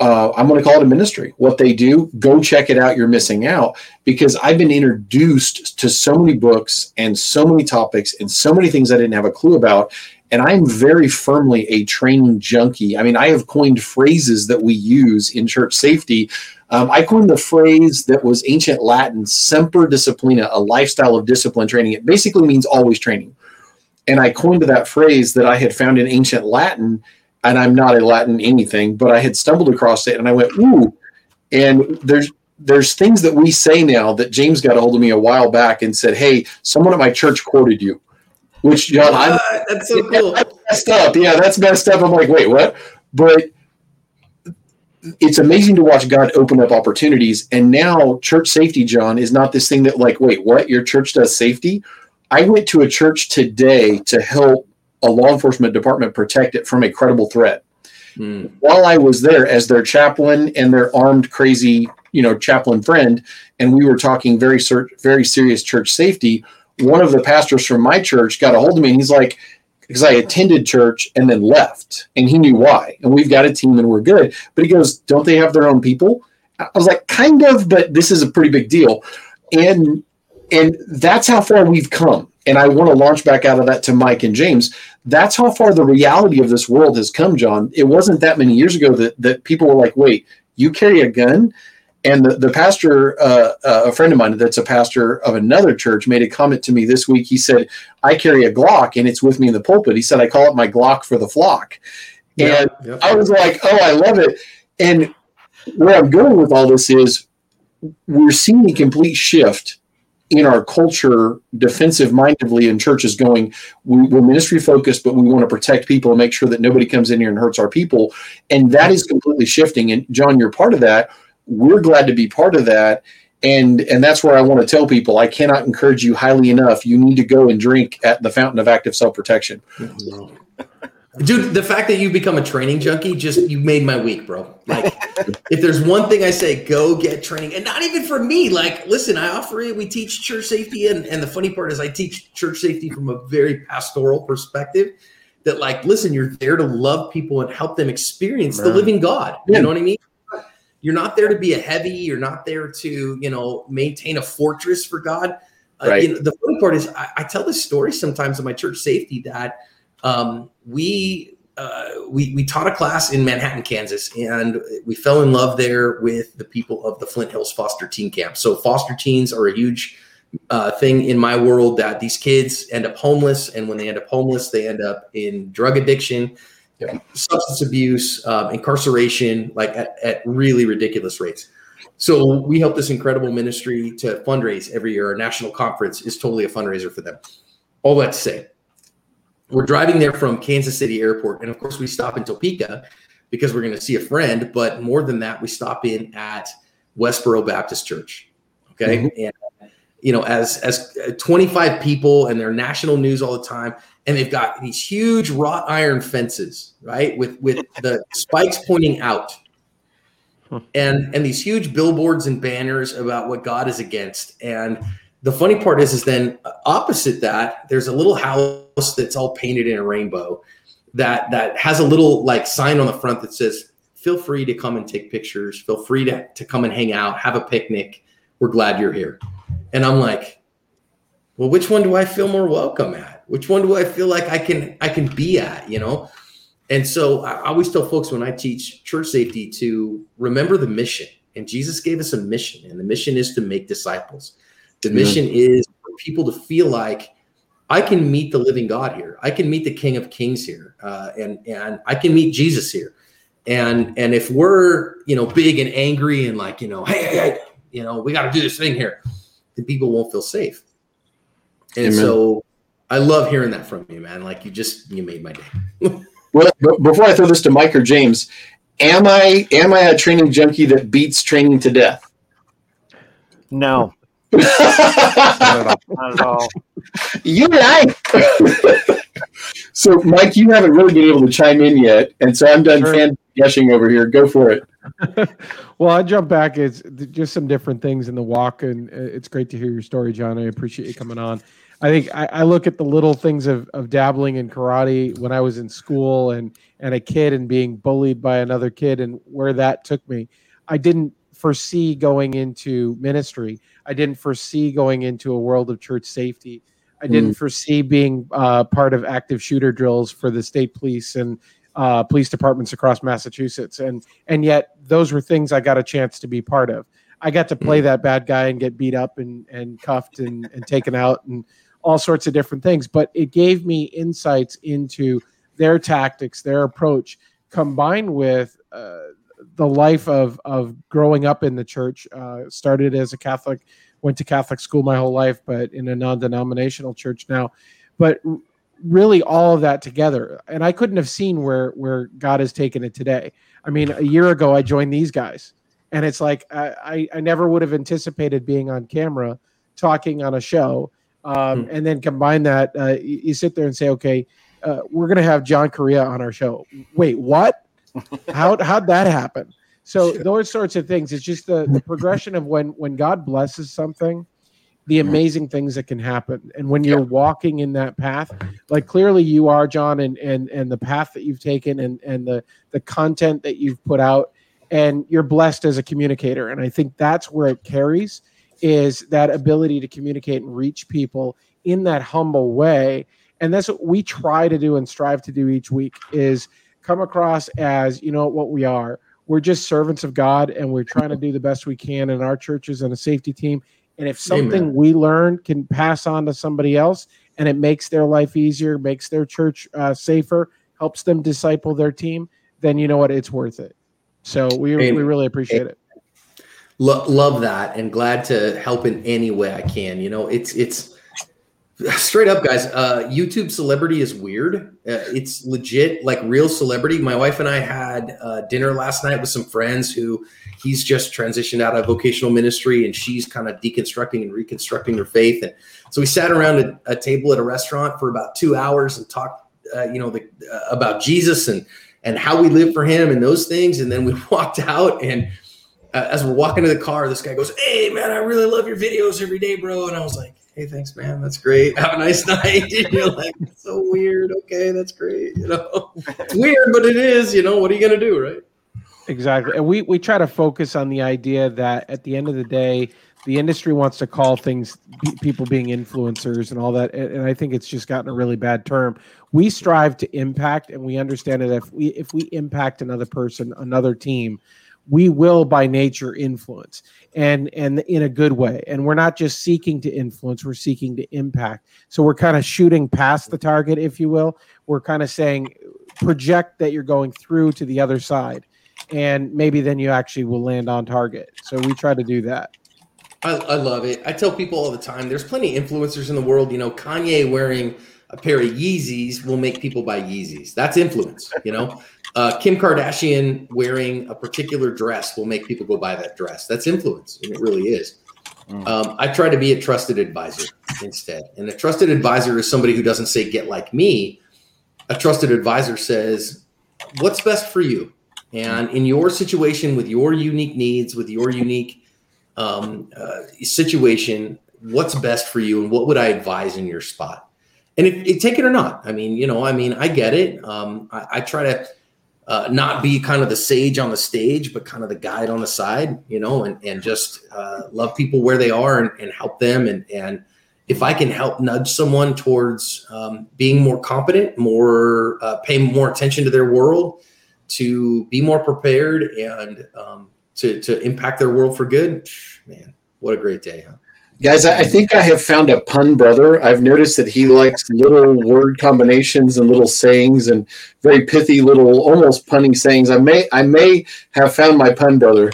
uh, I'm going to call it a ministry. What they do, go check it out. You're missing out because I've been introduced to so many books and so many topics and so many things I didn't have a clue about. And I'm very firmly a training junkie. I mean, I have coined phrases that we use in church safety. Um, I coined the phrase that was ancient Latin, semper disciplina, a lifestyle of discipline training. It basically means always training. And I coined that phrase that I had found in ancient Latin and I'm not a Latin anything, but I had stumbled across it and I went, ooh. And there's there's things that we say now that James got a hold of me a while back and said, Hey, someone at my church quoted you. Which John, uh, that's so cool. That's messed up. Yeah, that's messed up. I'm like, wait, what? but it's amazing to watch God open up opportunities. And now church safety, John, is not this thing that like, wait, what? Your church does safety? I went to a church today to help a law enforcement department protect it from a credible threat. Mm. While I was there as their chaplain and their armed, crazy, you know, chaplain friend, and we were talking very, very serious church safety. One of the pastors from my church got a hold of me, and he's like, because I attended church and then left, and he knew why. And we've got a team, and we're good. But he goes, "Don't they have their own people?" I was like, "Kind of, but this is a pretty big deal." And and that's how far we've come. And I want to launch back out of that to Mike and James. That's how far the reality of this world has come, John. It wasn't that many years ago that, that people were like, wait, you carry a gun? And the, the pastor, uh, uh, a friend of mine that's a pastor of another church, made a comment to me this week. He said, I carry a Glock and it's with me in the pulpit. He said, I call it my Glock for the flock. And yeah, yeah. I was like, oh, I love it. And where I'm going with all this is we're seeing a complete shift in our culture defensive mindedly in churches going we, are ministry focused but we want to protect people and make sure that nobody comes in here and hurts our people. And that is completely shifting. And john you're part of that. We're glad to be part of that. And and that's where i want to tell people i cannot encourage you highly enough. You need to go and drink at the fountain of active self-protection Dude, the fact that you've become a training junkie just you made my week, bro. Like, if there's one thing I say, go get training, and not even for me. Like, listen, I offer it. We teach church safety, and and the funny part is, I teach church safety from a very pastoral perspective. That like, listen, you're there to love people and help them experience Man. the living God. You know what I mean? You're not there to be a heavy. You're not there to you know maintain a fortress for God. Uh. You know, the funny part is, I, I tell this story sometimes in my church safety that um, we uh, we we taught a class in Manhattan, Kansas, and we fell in love there with the people of the Flint Hills Foster Teen Camp. So foster teens are a huge uh, thing in my world. That these kids end up homeless, and when they end up homeless, they end up in drug addiction, yeah. substance abuse, um, incarceration, like at, at really ridiculous rates. So we help this incredible ministry to fundraise every year. Our national conference is totally a fundraiser for them. All that to say, we're driving there from Kansas City Airport, and of course, we stop in Topeka because we're going to see a friend. But more than that, we stop in at Westboro Baptist Church. Okay, mm-hmm. and you know, as as 25 people, and they're national news all the time, and they've got these huge wrought iron fences, right, with with the spikes pointing out. And and these huge billboards and banners about what God is against, and the funny part is, is then opposite that, there's a little house that's all painted in a rainbow that that has a little like sign on the front that says, "Feel free to come and take pictures. Feel free to to come and hang out, have a picnic. We're glad you're here." And I'm like, "Well, which one do I feel more welcome at? Which one do I feel like I can I can be at? You know?" And so I always tell folks when I teach church safety to remember the mission. And Jesus gave us a mission, and the mission is to make disciples. The mission is for people to feel like I can meet the living God here. I can meet the King of Kings here, uh, and and I can meet Jesus here. And and if we're you know big and angry and like you know hey hey, hey you know we got to do this thing here, then people won't feel safe. And Amen. so I love hearing that from you, man. Like you just you made my day. well, before I throw this to Mike or James, am I am I a training junkie that beats training to death? No. Not at all. You right. so, Mike, you haven't really been able to chime in yet, and so I'm done sure. fan gushing over here. Go for it. well, I jump back. It's just some different things in the walk, and uh, it's great to hear your story, John. I appreciate you coming on. I think I, I, look at the little things of, of dabbling in karate when I was in school and and a kid and being bullied by another kid and where that took me. I didn't foresee going into ministry. I didn't foresee going into a world of church safety. I didn't mm. foresee being uh, part of active shooter drills for the state police and uh, police departments across Massachusetts, and and yet those were things I got a chance to be part of. I got to play mm. that bad guy and get beat up and and cuffed and and taken out and all sorts of different things. But it gave me insights into their tactics, their approach, combined with uh, the life of of growing up in the church. Uh, started as a Catholic, went to Catholic school my whole life, but in a non-denominational church now. But really all of that together. And I couldn't have seen where where God has taken it today. I mean, a year ago I joined these guys, and it's like I I never would have anticipated being on camera talking on a show, um, hmm. and then combine that. Uh, you, you, sit there and say, okay, uh, we're gonna have John Correia on our show. Wait, what? How how'd that happen? So those sorts of things. It's just the, the progression of when when God blesses something the amazing things that can happen and when you're yeah. walking in that path like clearly you are john and and and the path that you've taken and and the the content that you've put out and you're blessed as a communicator and i think that's where it carries is that ability to communicate and reach people in that humble way and that's what we try to do and strive to do each week is come across as you know what we are we're just servants of god and we're trying to do the best we can in our churches and a safety team and if something Amen. we learn can pass on to somebody else and it makes their life easier, makes their church uh, safer, helps them disciple their team, then you know what? It's worth it. So we, Amen. we really appreciate Amen. it. Lo- love that and glad to help in any way I can. You know, it's, it's, straight up guys uh youtube celebrity is weird. Uh, it's legit like real celebrity. My wife and i had uh, dinner last night with some friends who he's just transitioned out of vocational ministry and she's kind of deconstructing and reconstructing her faith. And so we sat around a, a table at a restaurant for about two hours and talked uh, you know the, uh, about jesus and and how we live for him and those things. And then we walked out and uh, as we're walking to the car this guy goes hey man i really love your videos every day bro. And i was like hey thanks man that's great have a nice night you're like so weird okay that's great you know it's weird but it is you know what are you gonna do right Exactly. And we, we try to focus on the idea that at the end of the day, the industry wants to call things people being influencers and all that. And I think it's just gotten a really bad term. We strive to impact and we understand that if we if we impact another person, another team, we will by nature influence and and in a good way and we're not just seeking to influence we're seeking to impact so we're kind of shooting past the target if you will we're kind of saying project that you're going through to the other side and maybe then you actually will land on target. So we try to do that. I, I, love it. I tell people all the time there's plenty of influencers in the world. You know, Kanye wearing a pair of Yeezys will make people buy Yeezys. That's influence, you know. Uh, Kim Kardashian wearing a particular dress will make people go buy that dress. That's influence, and it really is. Mm. Um, I try to be a trusted advisor instead. And a trusted advisor is somebody who doesn't say, get like me. A trusted advisor says, what's best for you? And in your situation, with your unique needs, with your unique um, uh, situation, what's best for you, and what would I advise in your spot? And if, if take it or not, I mean, you know, I mean, I get it. Um, I, I, try to uh, not be kind of the sage on the stage, but kind of the guide on the side, you know, and and just uh, love people where they are and, and help them. And and if I can help nudge someone towards um, being more competent, more uh, paying more attention to their world to be more prepared and um, to, to impact their world for good, man, what a great day, huh? Guys, I think I have found a pun brother. I've noticed that he likes little word combinations and little sayings and very pithy little almost punny sayings. I may I may have found my pun brother.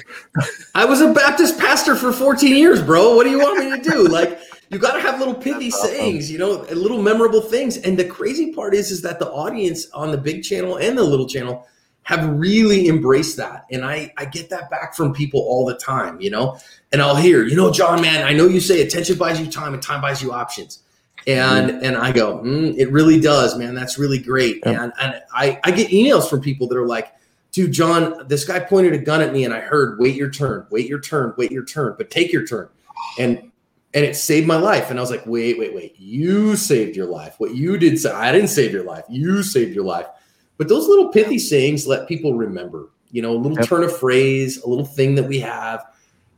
I was a Baptist pastor for 14 years, bro. What do you want me to do? Like you got to have little pithy sayings, you know, little memorable things. And the crazy part is is that the audience on the big channel and the little channel have really embraced that. And I, I get that back from people all the time, you know, and I'll hear, you know, John, man, I know you say attention buys you time and time buys you options. And, mm and I go, mm, it really does, man. That's really great. Yep. And, and I, I get emails from people that are like, dude, John, this guy pointed a gun at me and I heard, wait your turn, wait your turn, wait your turn, but take your turn. And, and it saved my life. And I was like, wait, wait, wait, you saved your life. What you did, I didn't save your life. You saved your life. But those little pithy sayings let people remember, you know, a little yep. turn of phrase, a little thing that we have.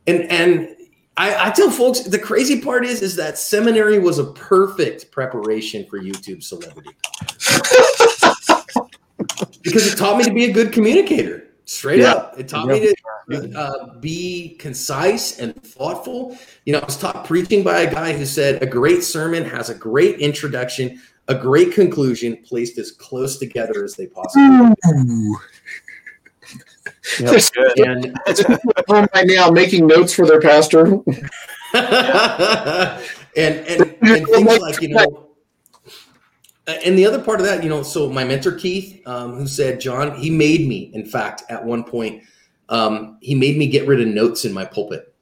And and I, I, tell folks the crazy part is is that seminary was a perfect preparation for YouTube celebrity. because it taught me to be a good communicator. Straight yeah. up. It taught me to uh, be concise and thoughtful. You know, I was taught preaching by a guy who said a great sermon has a great introduction, a great conclusion placed as close together as they possibly can. Yep. and home right now making notes for their pastor. and, and, and things like, you know, and the other part of that, you know, so my mentor Keith, um, who said, John, he made me, in fact, at one point, um, he made me get rid of notes in my pulpit.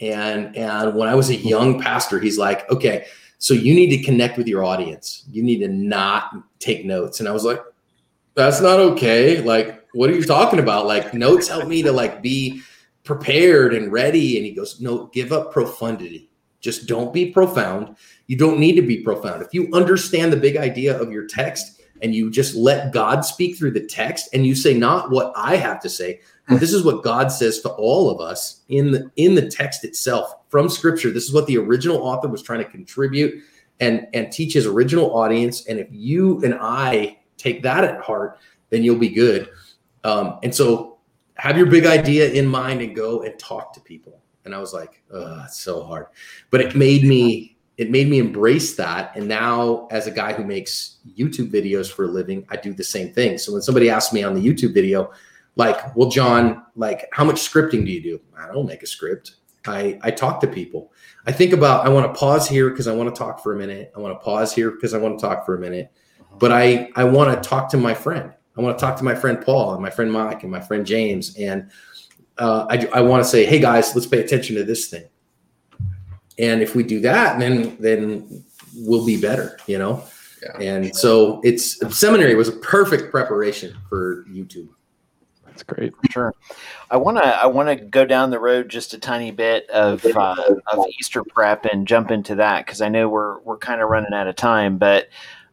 And and when I was a young pastor, he's like, okay, so you need to connect with your audience. You need to not take notes. And I was like, that's not okay. Like, what are you talking about? Like, notes help me to like be prepared and ready. And he goes, no, give up profundity. Just don't be profound. You don't need to be profound. If you understand the big idea of your text and you just let God speak through the text and you say not what I have to say, this is what God says to all of us in the in the text itself from scripture. This is what the original author was trying to contribute and and teach his original audience and if you and I take that at heart, then you'll be good. Um, and so have your big idea in mind and go and talk to people. And I was like, oh, it's so hard. But it made me it made me embrace that. And now, as a guy who makes YouTube videos for a living, I do the same thing. So when somebody asks me on the YouTube video, like, well, John, like, how much scripting do you do? I don't make a script. I, I talk to people. I think about, I want to pause here because I want to talk for a minute. I want to pause here because I want to talk for a minute. But I, I want to talk to my friend. I want to talk to my friend Paul and my friend Mike and my friend James. And uh, I, I want to say, hey guys, let's pay attention to this thing. And if we do that, then then we'll be better, you know. Yeah. And so it's seminary was a perfect preparation for YouTube. That's great. Sure. I want to I want to go down the road just a tiny bit of uh, of Easter prep and jump into that because I know we're we're kind of running out of time, but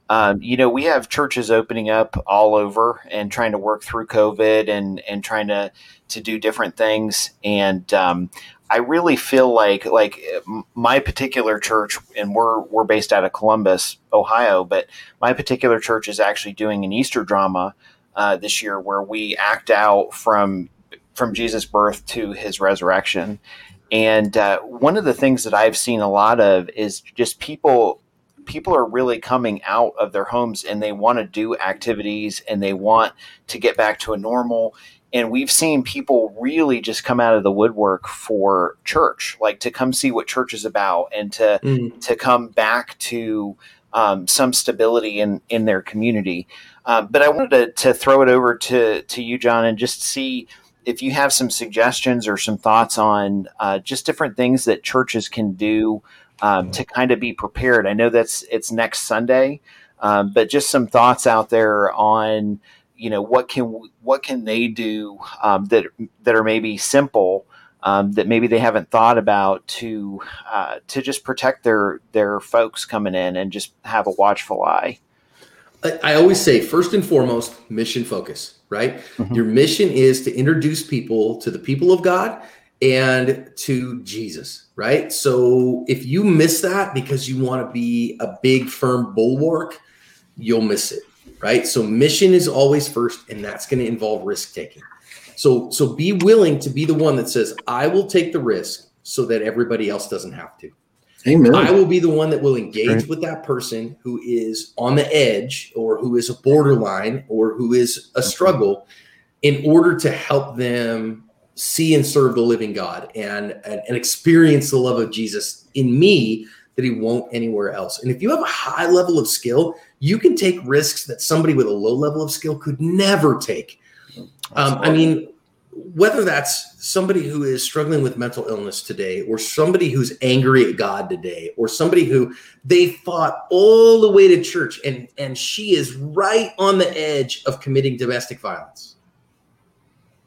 um, you know, we have churches opening up all over and trying to work through COVID and and trying to to do different things. And um, I really feel like like my particular church, and we're we're based out of Columbus, Ohio, but my particular church is actually doing an Easter drama uh, this year where we act out from from Jesus' birth to his resurrection. And uh, one of the things that I've seen a lot of is just people people are really coming out of their homes and they want to do activities and they want to get back to a normal and we've seen people really just come out of the woodwork for church like to come see what church is about and to mm. to come back to um, some stability in in their community um, but i wanted to, to throw it over to to you john and just see if you have some suggestions or some thoughts on uh, just different things that churches can do um, to kind of be prepared. I know that's it's next Sunday, um, but just some thoughts out there on you know what can what can they do um, that that are maybe simple um, that maybe they haven't thought about to uh, to just protect their their folks coming in and just have a watchful eye. I always say first and foremost mission focus right mm-hmm. your mission is to introduce people to the people of god and to Jesus, right? So if you miss that because you want to be a big firm bulwark, you'll miss it, right? So mission is always first and that's going to involve risk taking. So so be willing to be the one that says I will take the risk so that everybody else doesn't have to. Amen. I will be the one that will engage right. with that person who is on the edge or who is a borderline or who is a struggle in order to help them see and serve the living God and, and, and experience the love of Jesus in me that he won't anywhere else. And if you have a high level of skill, you can take risks that somebody with a low level of skill could never take. Um, I mean, whether that's somebody who is struggling with mental illness today, or somebody who's angry at God today, or somebody who they fought all the way to church and and she is right on the edge of committing domestic violence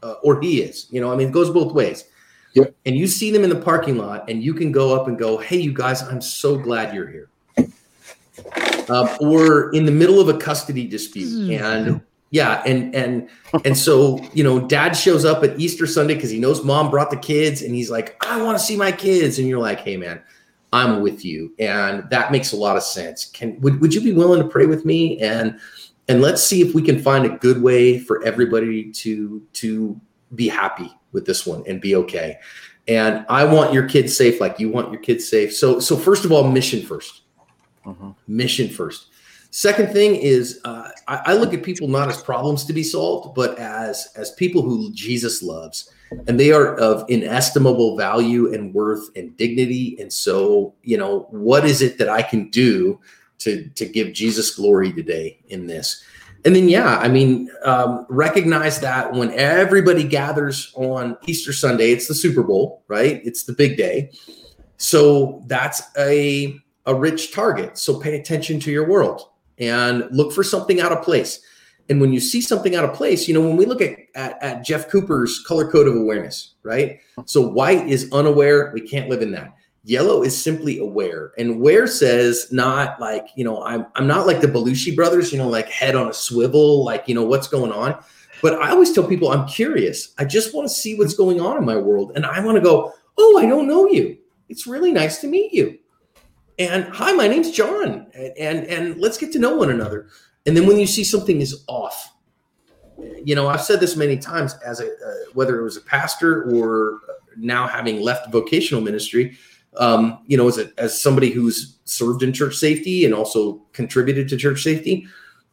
uh, or he is. You know, I mean, it goes both ways. Yep. And you see them in the parking lot, and you can go up and go, "Hey, you guys, I'm so glad you're here." Um, or in the middle of a custody dispute, hmm. and yeah, and and and so you know, Dad shows up at Easter Sunday because he knows Mom brought the kids, and he's like, "I want to see my kids," and you're like, "Hey, man." I'm with you, and that makes a lot of sense. Can would, would you be willing to pray with me? And and let's see if we can find a good way for everybody to to be happy with this one and be okay and i want your kids safe like you want your kids safe so so first of all mission 1st uh-huh. mission first second thing is uh, I, I look at people not as problems to be solved but as as people who jesus loves and they are of inestimable value and worth and dignity and so you know what is it that i can do to to give Jesus glory today in this. And then, yeah, I mean, um, recognize that when everybody gathers on Easter Sunday, it's the Super Bowl, right? It's the big day. So that's a a rich target. So pay attention to your world and look for something out of place. And when you see something out of place, you know, when we look at, at, at Jeff Cooper's color code of awareness, right? So white is unaware. We can't live in that. Yellow is simply aware. And aware says not like, you know, I'm I'm not like the Belushi brothers, you know, like head on a swivel, like, you know, what's going on. But I always tell people I'm curious. I just want to see what's going on in my world. And I want to go, oh, I don't know you. It's really nice to meet you. And hi, my name's John. And and, and let's get to know one another. And then when you see something is off, you know, I've said this many times as a uh, whether it was a pastor or now having left vocational ministry, um, you know, as a, as somebody who's served in church safety and also contributed to church safety,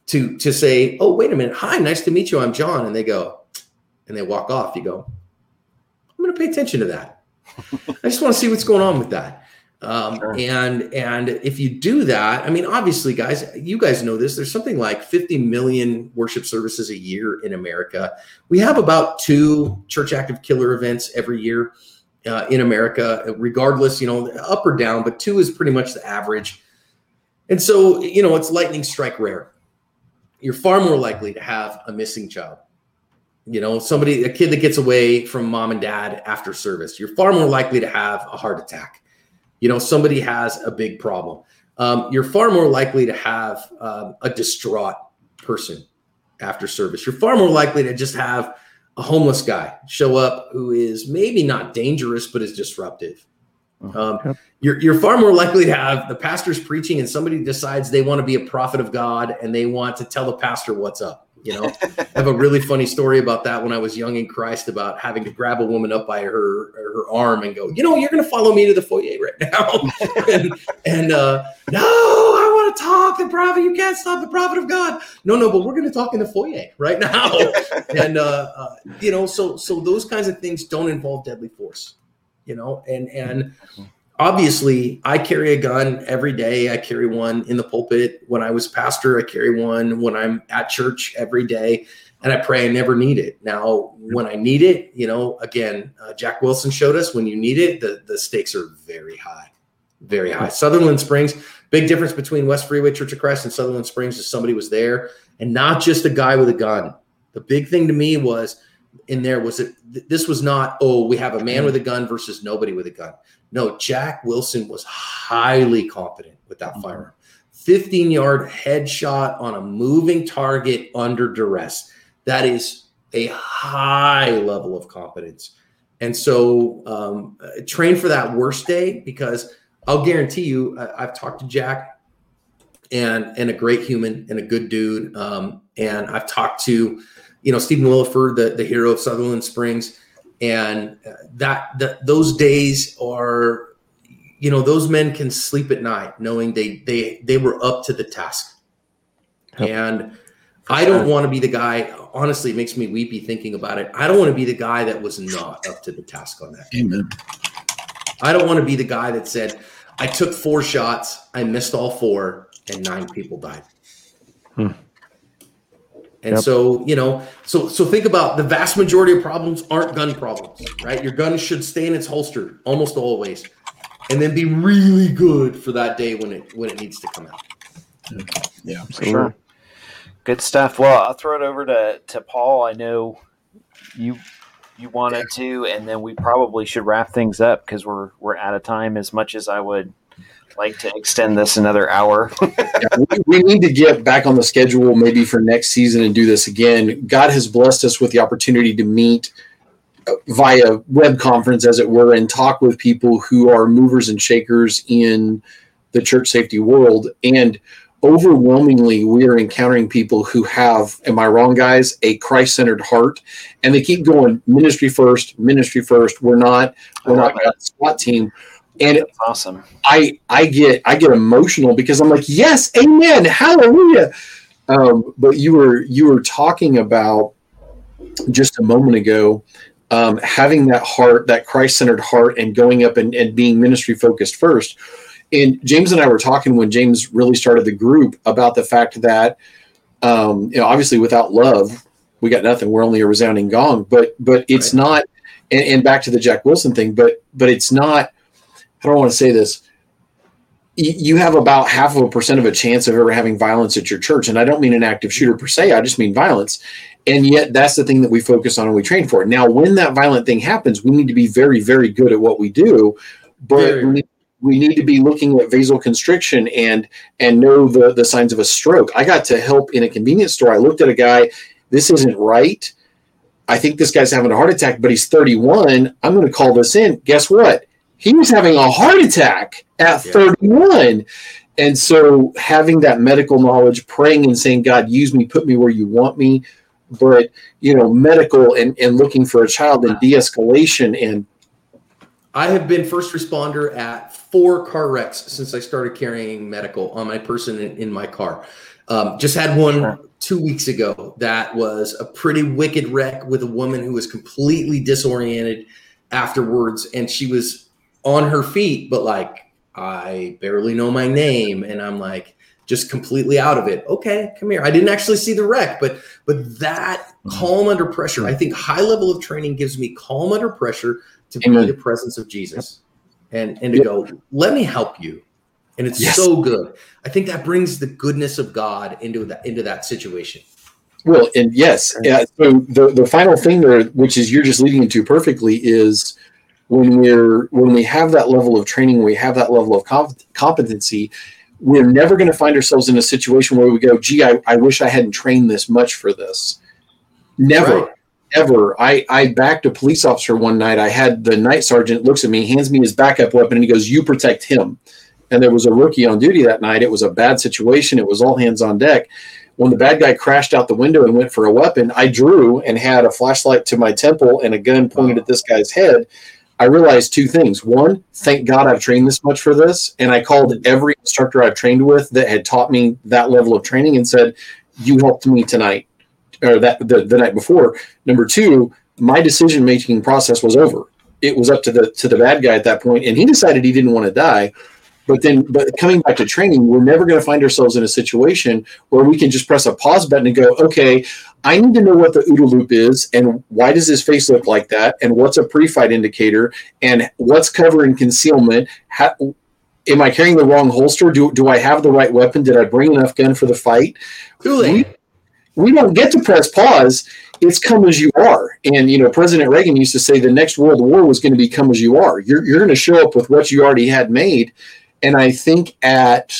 to to say, "Oh, wait a minute, hi, nice to meet you. I'm John," and they go, and they walk off. You go, "I'm going to pay attention to that. I just want to see what's going on with that." Um, sure. And and if you do that, I mean, obviously, guys, you guys know this. There's something like 50 million worship services a year in America. We have about two church active killer events every year uh, in America, regardless, you know, up or down. But two is pretty much the average. And so, you know, it's lightning strike rare. You're far more likely to have a missing child. You know, somebody, a kid that gets away from mom and dad after service. You're far more likely to have a heart attack you know somebody has a big problem. Um, you're far more likely to have um, a distraught person after service. You're far more likely to just have a homeless guy show up who is maybe not dangerous but is disruptive. Uh-huh. um, you're, you're far more likely to have the pastor's preaching and somebody decides they want to be a prophet of god and they want to tell the pastor what's up you know, I have a really funny story about that when I was young in Christ about having to grab a woman up by her her arm and go, you know, you're going to follow me to the foyer right now. and and uh, no, I want to talk the prophet. You can't stop the prophet of God. No, no, but we're going to talk in the foyer right now. and uh, uh, you know, so so those kinds of things don't involve deadly force. You know, and and obviously i carry a gun every day. I carry one in the pulpit. When i was pastor i carry one when i'm at church every day and i pray i never need it. Now when i need it you know again uh, jack wilson showed us when you need it the, the stakes are very high very high. Sutherland springs big difference between west freeway church of christ and sutherland springs is somebody was there and not just a guy with a gun. The big thing to me was in there was that this was not oh we have a man with a gun versus nobody with a gun no, Jack Wilson was highly confident with that mm-hmm. firearm. 15 yard headshot on a moving target under duress. That is a high level of confidence. And so um, train for that worst day because I'll guarantee you, I, have talked to Jack and and a great human and a good dude. Um, and I've talked to, you know, Stephen Willeford, the, the hero of Sutherland Springs and that, that those days are you know those men can sleep at night knowing they they they were up to the task. Yep. and i don't want to be the guy honestly it makes me weepy thinking about it. I don't want to be the guy that was not up to the task on that. Amen. I don't want to be the guy that said i took four shots i missed all four and nine people died. Hmm. And yep. so, you know, so so think about the vast majority of problems aren't gun problems, right? Your gun should stay in its holster almost always, and then be really good for that day when it when it needs to come out. Yeah, for sure. Good stuff. Well, I'll throw it over to to Paul. I know you you wanted to, and then we probably should wrap things up because we're we're out of time. As much as I would like to extend this another hour. yeah, we, we, need to get back on the schedule maybe for next season and do this again. God has blessed us with the opportunity to meet uh, via web conference, as it were, and talk with people who are movers and shakers in the church safety world. And overwhelmingly, we are encountering people who have, am I wrong, guys, a Christ centered heart. And they keep going ministry first, ministry first. We're not, we're not a SWAT team and That's awesome. I I get I get emotional because I'm like, yes, amen, hallelujah. Um, but you were you were talking about just a moment ago um, having that heart, that Christ centered heart, and going up and, and being ministry focused first. And James and I were talking when James really started the group about the fact that, um, you know, obviously without love, we got nothing. We're only a resounding gong. But but it's right. not. And, and back to the Jack Wilson thing. But but it's not. I don't want to say this you have about half of a percent of a chance of ever having violence at your church. And I don't mean an active shooter per se, I just mean violence. And yet that's the thing that we focus on and we train for. Now, when that violent thing happens, we need to be very, very good at what we do. But we, we need to be looking at vasoconstriction and and know the, the signs of a stroke. I got to help in a convenience store. I looked at a guy, this isn't right. I think this guy's having a heart attack, but he's 31. I'm going to call this in. Guess what? He was having a heart attack at yeah. 31. And so having that medical knowledge, praying and saying, God, use me, put me where you want me. But, you know, medical and, and looking for a child and de escalation. And I have been first responder at four car wrecks since I started carrying medical on my person in, in my car. Um, just had one two weeks ago that was a pretty wicked wreck with a woman who was completely disoriented afterwards. And she was on her feet, but like I barely know my name, and I'm like just completely out of it. Okay, come here. I didn't actually see the wreck, but but that mm-hmm. calm under pressure. I mm-hmm. think high level of training gives me calm under pressure to Amen. be the presence of Jesus, and and to go, let me help you. And it's yes. so good. I think that brings the goodness of God into that into that situation. Well, and yes, yeah, so the the final thing there, which is you're just leading into perfectly, is when we're when we have that level of training, we have that level of comp- competency, we're never going to find ourselves in a situation where we go, "Gee, I, I wish I hadn't trained this much for this." Never, right. ever. I I backed a police officer one night. I had the night sergeant looks at me, hands me his backup weapon, and he goes, "You protect him." And there was a rookie on duty that night. It was a bad situation. It was all hands on deck. When the bad guy crashed out the window and went for a weapon, I drew and had a flashlight to my temple and a gun pointed at this guy's head I realized two things. One, thank God I've trained this much for this. And I called every instructor I've trained with that had taught me that level of training and said, You helped me tonight or that the, the night before. Number two, my decision making process was over. It was up to the to the bad guy at that point, and he decided he didn't want to die. But then, but coming back to training, we're never going to find ourselves in a situation where we can just press a pause button and go, okay, I need to know what the OODA loop is and why does his face look like that and what's a pre-fight indicator and what's cover and concealment. How, am I carrying the wrong holster? Do, do I have the right weapon? Did I bring enough gun for the fight? We, we don't get to press pause. It's come as you are. And, you know, President Reagan used to say the next world war was going to be come as you are. You're, you're going to show up with what you already had made and I think at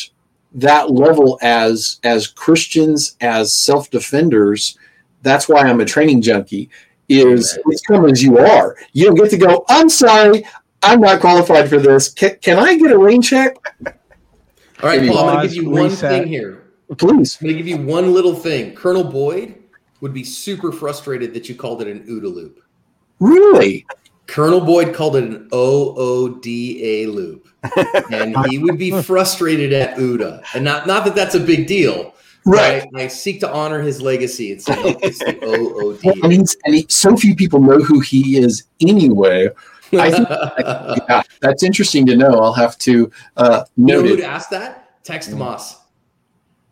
that level as as Christians, as self defenders, that's why I'm a training junkie. Is it's come as you are. You don't get to go. I'm sorry, I'm not qualified for this. Can, can I get a rain check? All right, Paul. I'm going to give you one reset. thing here. Please. I'm going to give you one little thing. Colonel Boyd would be super frustrated that you called it an OODA loop. Really? Colonel Boyd called it an OODA loop, and he would be frustrated at OODA. And not not that that's a big deal, right? I, I seek to honor his legacy. It's, it's the OODA. I mean, and he, so few people know who he is anyway. I think, yeah, that's interesting to know. I'll have to uh, know who'd ask that? Text Moss.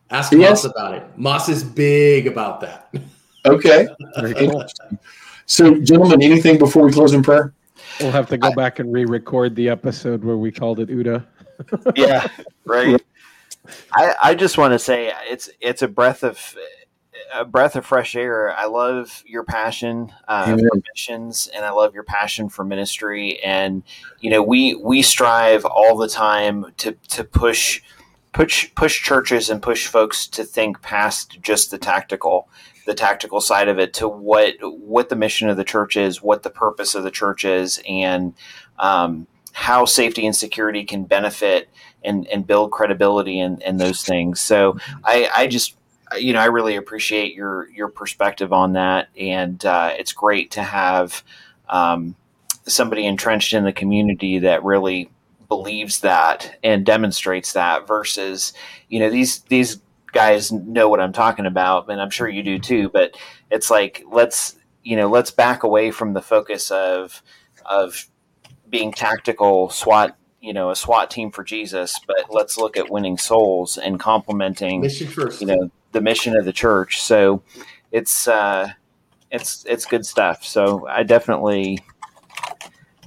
Ask yes. Moss about it. Moss is big about that. Okay. So, gentlemen, anything before we close in prayer? We'll have to go I, back and re-record the episode where we called it OODA. yeah, right. I, I just want to say it's it's a breath of a breath of fresh air. I love your passion uh, for missions, and I love your passion for ministry. And you know, we we strive all the time to to push push push churches and push folks to think past just the tactical the tactical side of it to what what the mission of the church is, what the purpose of the church is, and um, how safety and security can benefit and, and build credibility and, and those things. So I, I just you know I really appreciate your your perspective on that, and uh, it's great to have um, somebody entrenched in the community that really believes that and demonstrates that versus you know these these guys know what I'm talking about, and I'm sure you do too. But it's like let's you know let's back away from the focus of of being tactical SWAT you know a SWAT team for Jesus, but let's look at winning souls and complementing Mission first. you know the mission of the church. So it's uh, it's it's good stuff. So I definitely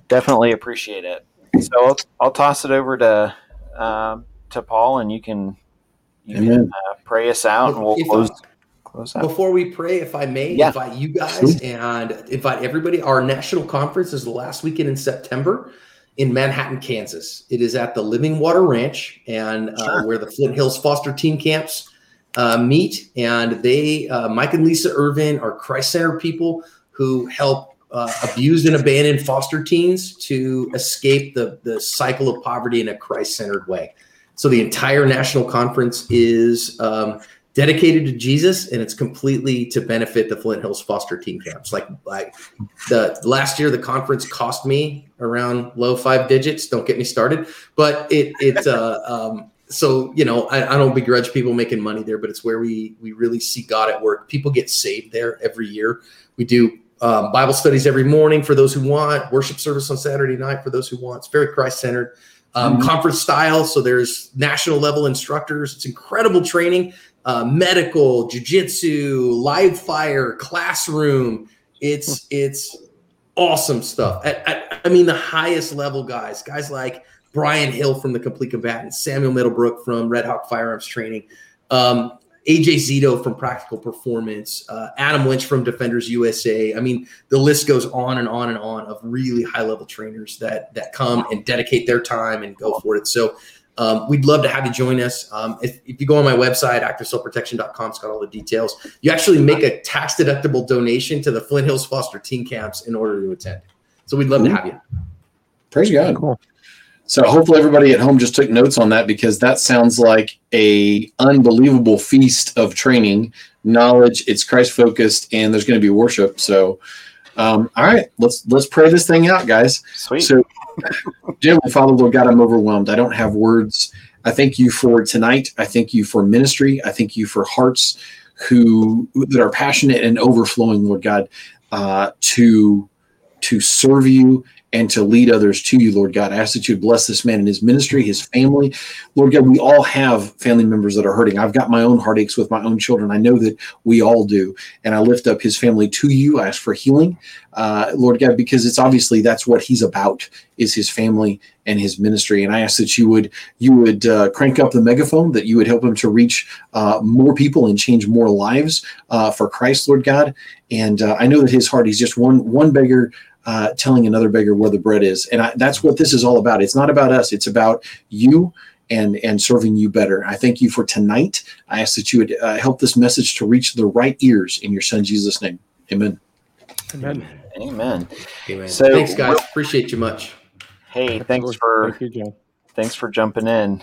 definitely appreciate it. So I'll, I'll toss it over to um, to Paul, and you can you can uh, pray us out, and we'll If I- close close out. Before we pray, if I may, Yeah. invite you guys and invite everybody. Our national conference is the last weekend in September in Manhattan, Kansas. It is at the Living Water Ranch and uh, Sure. where the Flint Hills Foster Teen Camps uh, meet. And they, uh, Mike and Lisa Irvin, are Christ Center people who help uh, abused and abandoned foster teens to escape the, the cycle of poverty in a Christ centered way. So the entire national conference is um, dedicated to Jesus, and it's completely to benefit the Flint Hills foster teen camps. Like, like the last year, the conference cost me around low five digits. Don't get me started, but it it uh, um, so you know I, I don't begrudge people making money there, but it's where we we really see God at work. People get saved there every year. We do. Um, Bible studies every morning for those who want, worship service on Saturday night for those who want. It's very Christ centered um, conference style. So there's national level instructors. It's incredible training, uh, medical, jujitsu, live fire, classroom. It's it's awesome stuff. At, at- I mean, the highest level guys, guys like Brian Hill from the Complete Combatant, Samuel Middlebrook from Red Hawk Firearms Training, um, AJ Zito from Practical Performance, uh, Adam Lynch from Defenders USA. I mean, the list goes on and on and on of really high level trainers that that come and dedicate their time and go for it. So um, we'd love to have you join us. Um, if, if you go on my website, activeselfprotection.com, it's got all the details. You actually make a tax deductible donation to the Flint Hills Foster Teen Camps in order to attend. So we'd love to have you. Praise God. Cool. So hopefully everybody at home just took notes on that because that sounds like a unbelievable feast of training, knowledge. It's Christ focused, and there's going to be worship. So, um, all right, let's let's pray this thing out, guys. Sweet. So, Heavenly Father, Lord God, I'm overwhelmed. I don't have words. I thank you for tonight. I thank you for ministry. I thank you for hearts who that are passionate and overflowing, Lord God, uh, to to serve you and to lead others to you, Lord God. I ask that you bless this man and his ministry, his family. Lord God, we all have family members that are hurting. I've got my own heartaches with my own children. I know that we all do. And I lift up his family to you. I ask for healing, uh, Lord God, because it's obviously that's what he's about is his family and his ministry. And I ask that you would you would uh, crank up the megaphone, that you would help him to reach uh, more people and change more lives uh, for Christ, Lord God. And uh, I know that his heart, he's just one one beggar uh, telling another beggar where the bread is. And I, that's what this is all about. It's not about us. It's about you and and serving you better. I thank you for tonight. I ask that you would uh, help this message to reach the right ears in your son Jesus' name. Amen. Amen. Amen. Amen. So- Thanks, guys. Appreciate you much. Hey, thanks for Thank you, John. thanks for jumping in.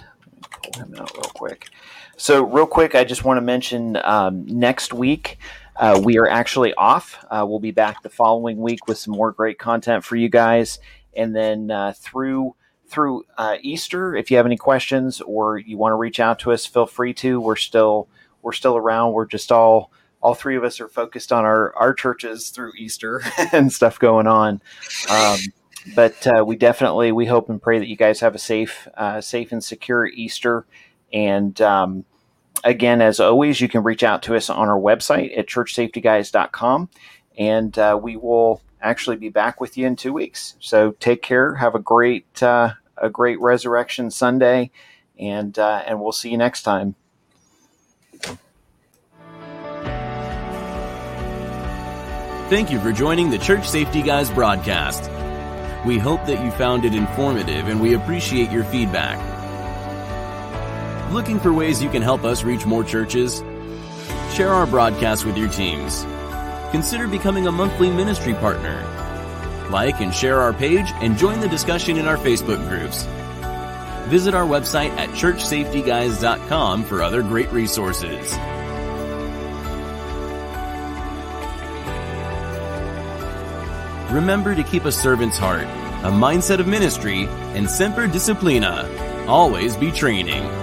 Pull him out real quick. So, real quick, I just want to mention um, next week uh, we are actually off. Uh, we'll be back the following week with some more great content for you guys, and then uh, through through uh, Easter, if you have any questions or you want to reach out to us, feel free to. We're still we're still around. We're just all all three of us are focused on our our churches through Easter and stuff going on. Um, but uh, we definitely we hope and pray that you guys have a safe uh, safe and secure easter and um, again as always you can reach out to us on our website at churchsafetyguys.com and uh, we will actually be back with you in two weeks so take care have a great uh, a great resurrection sunday and uh, and we'll see you next time Thank you for joining the Church Safety Guys broadcast. We hope that you found it informative and we appreciate your feedback. Looking for ways you can help us reach more churches? Share our broadcast with your teams. Consider becoming a monthly ministry partner. Like and share our page and join the discussion in our Facebook groups. Visit our website at churchsafetyguys.com for other great resources. Remember to keep a servant's heart, a mindset of ministry, and semper disciplina. Always be training.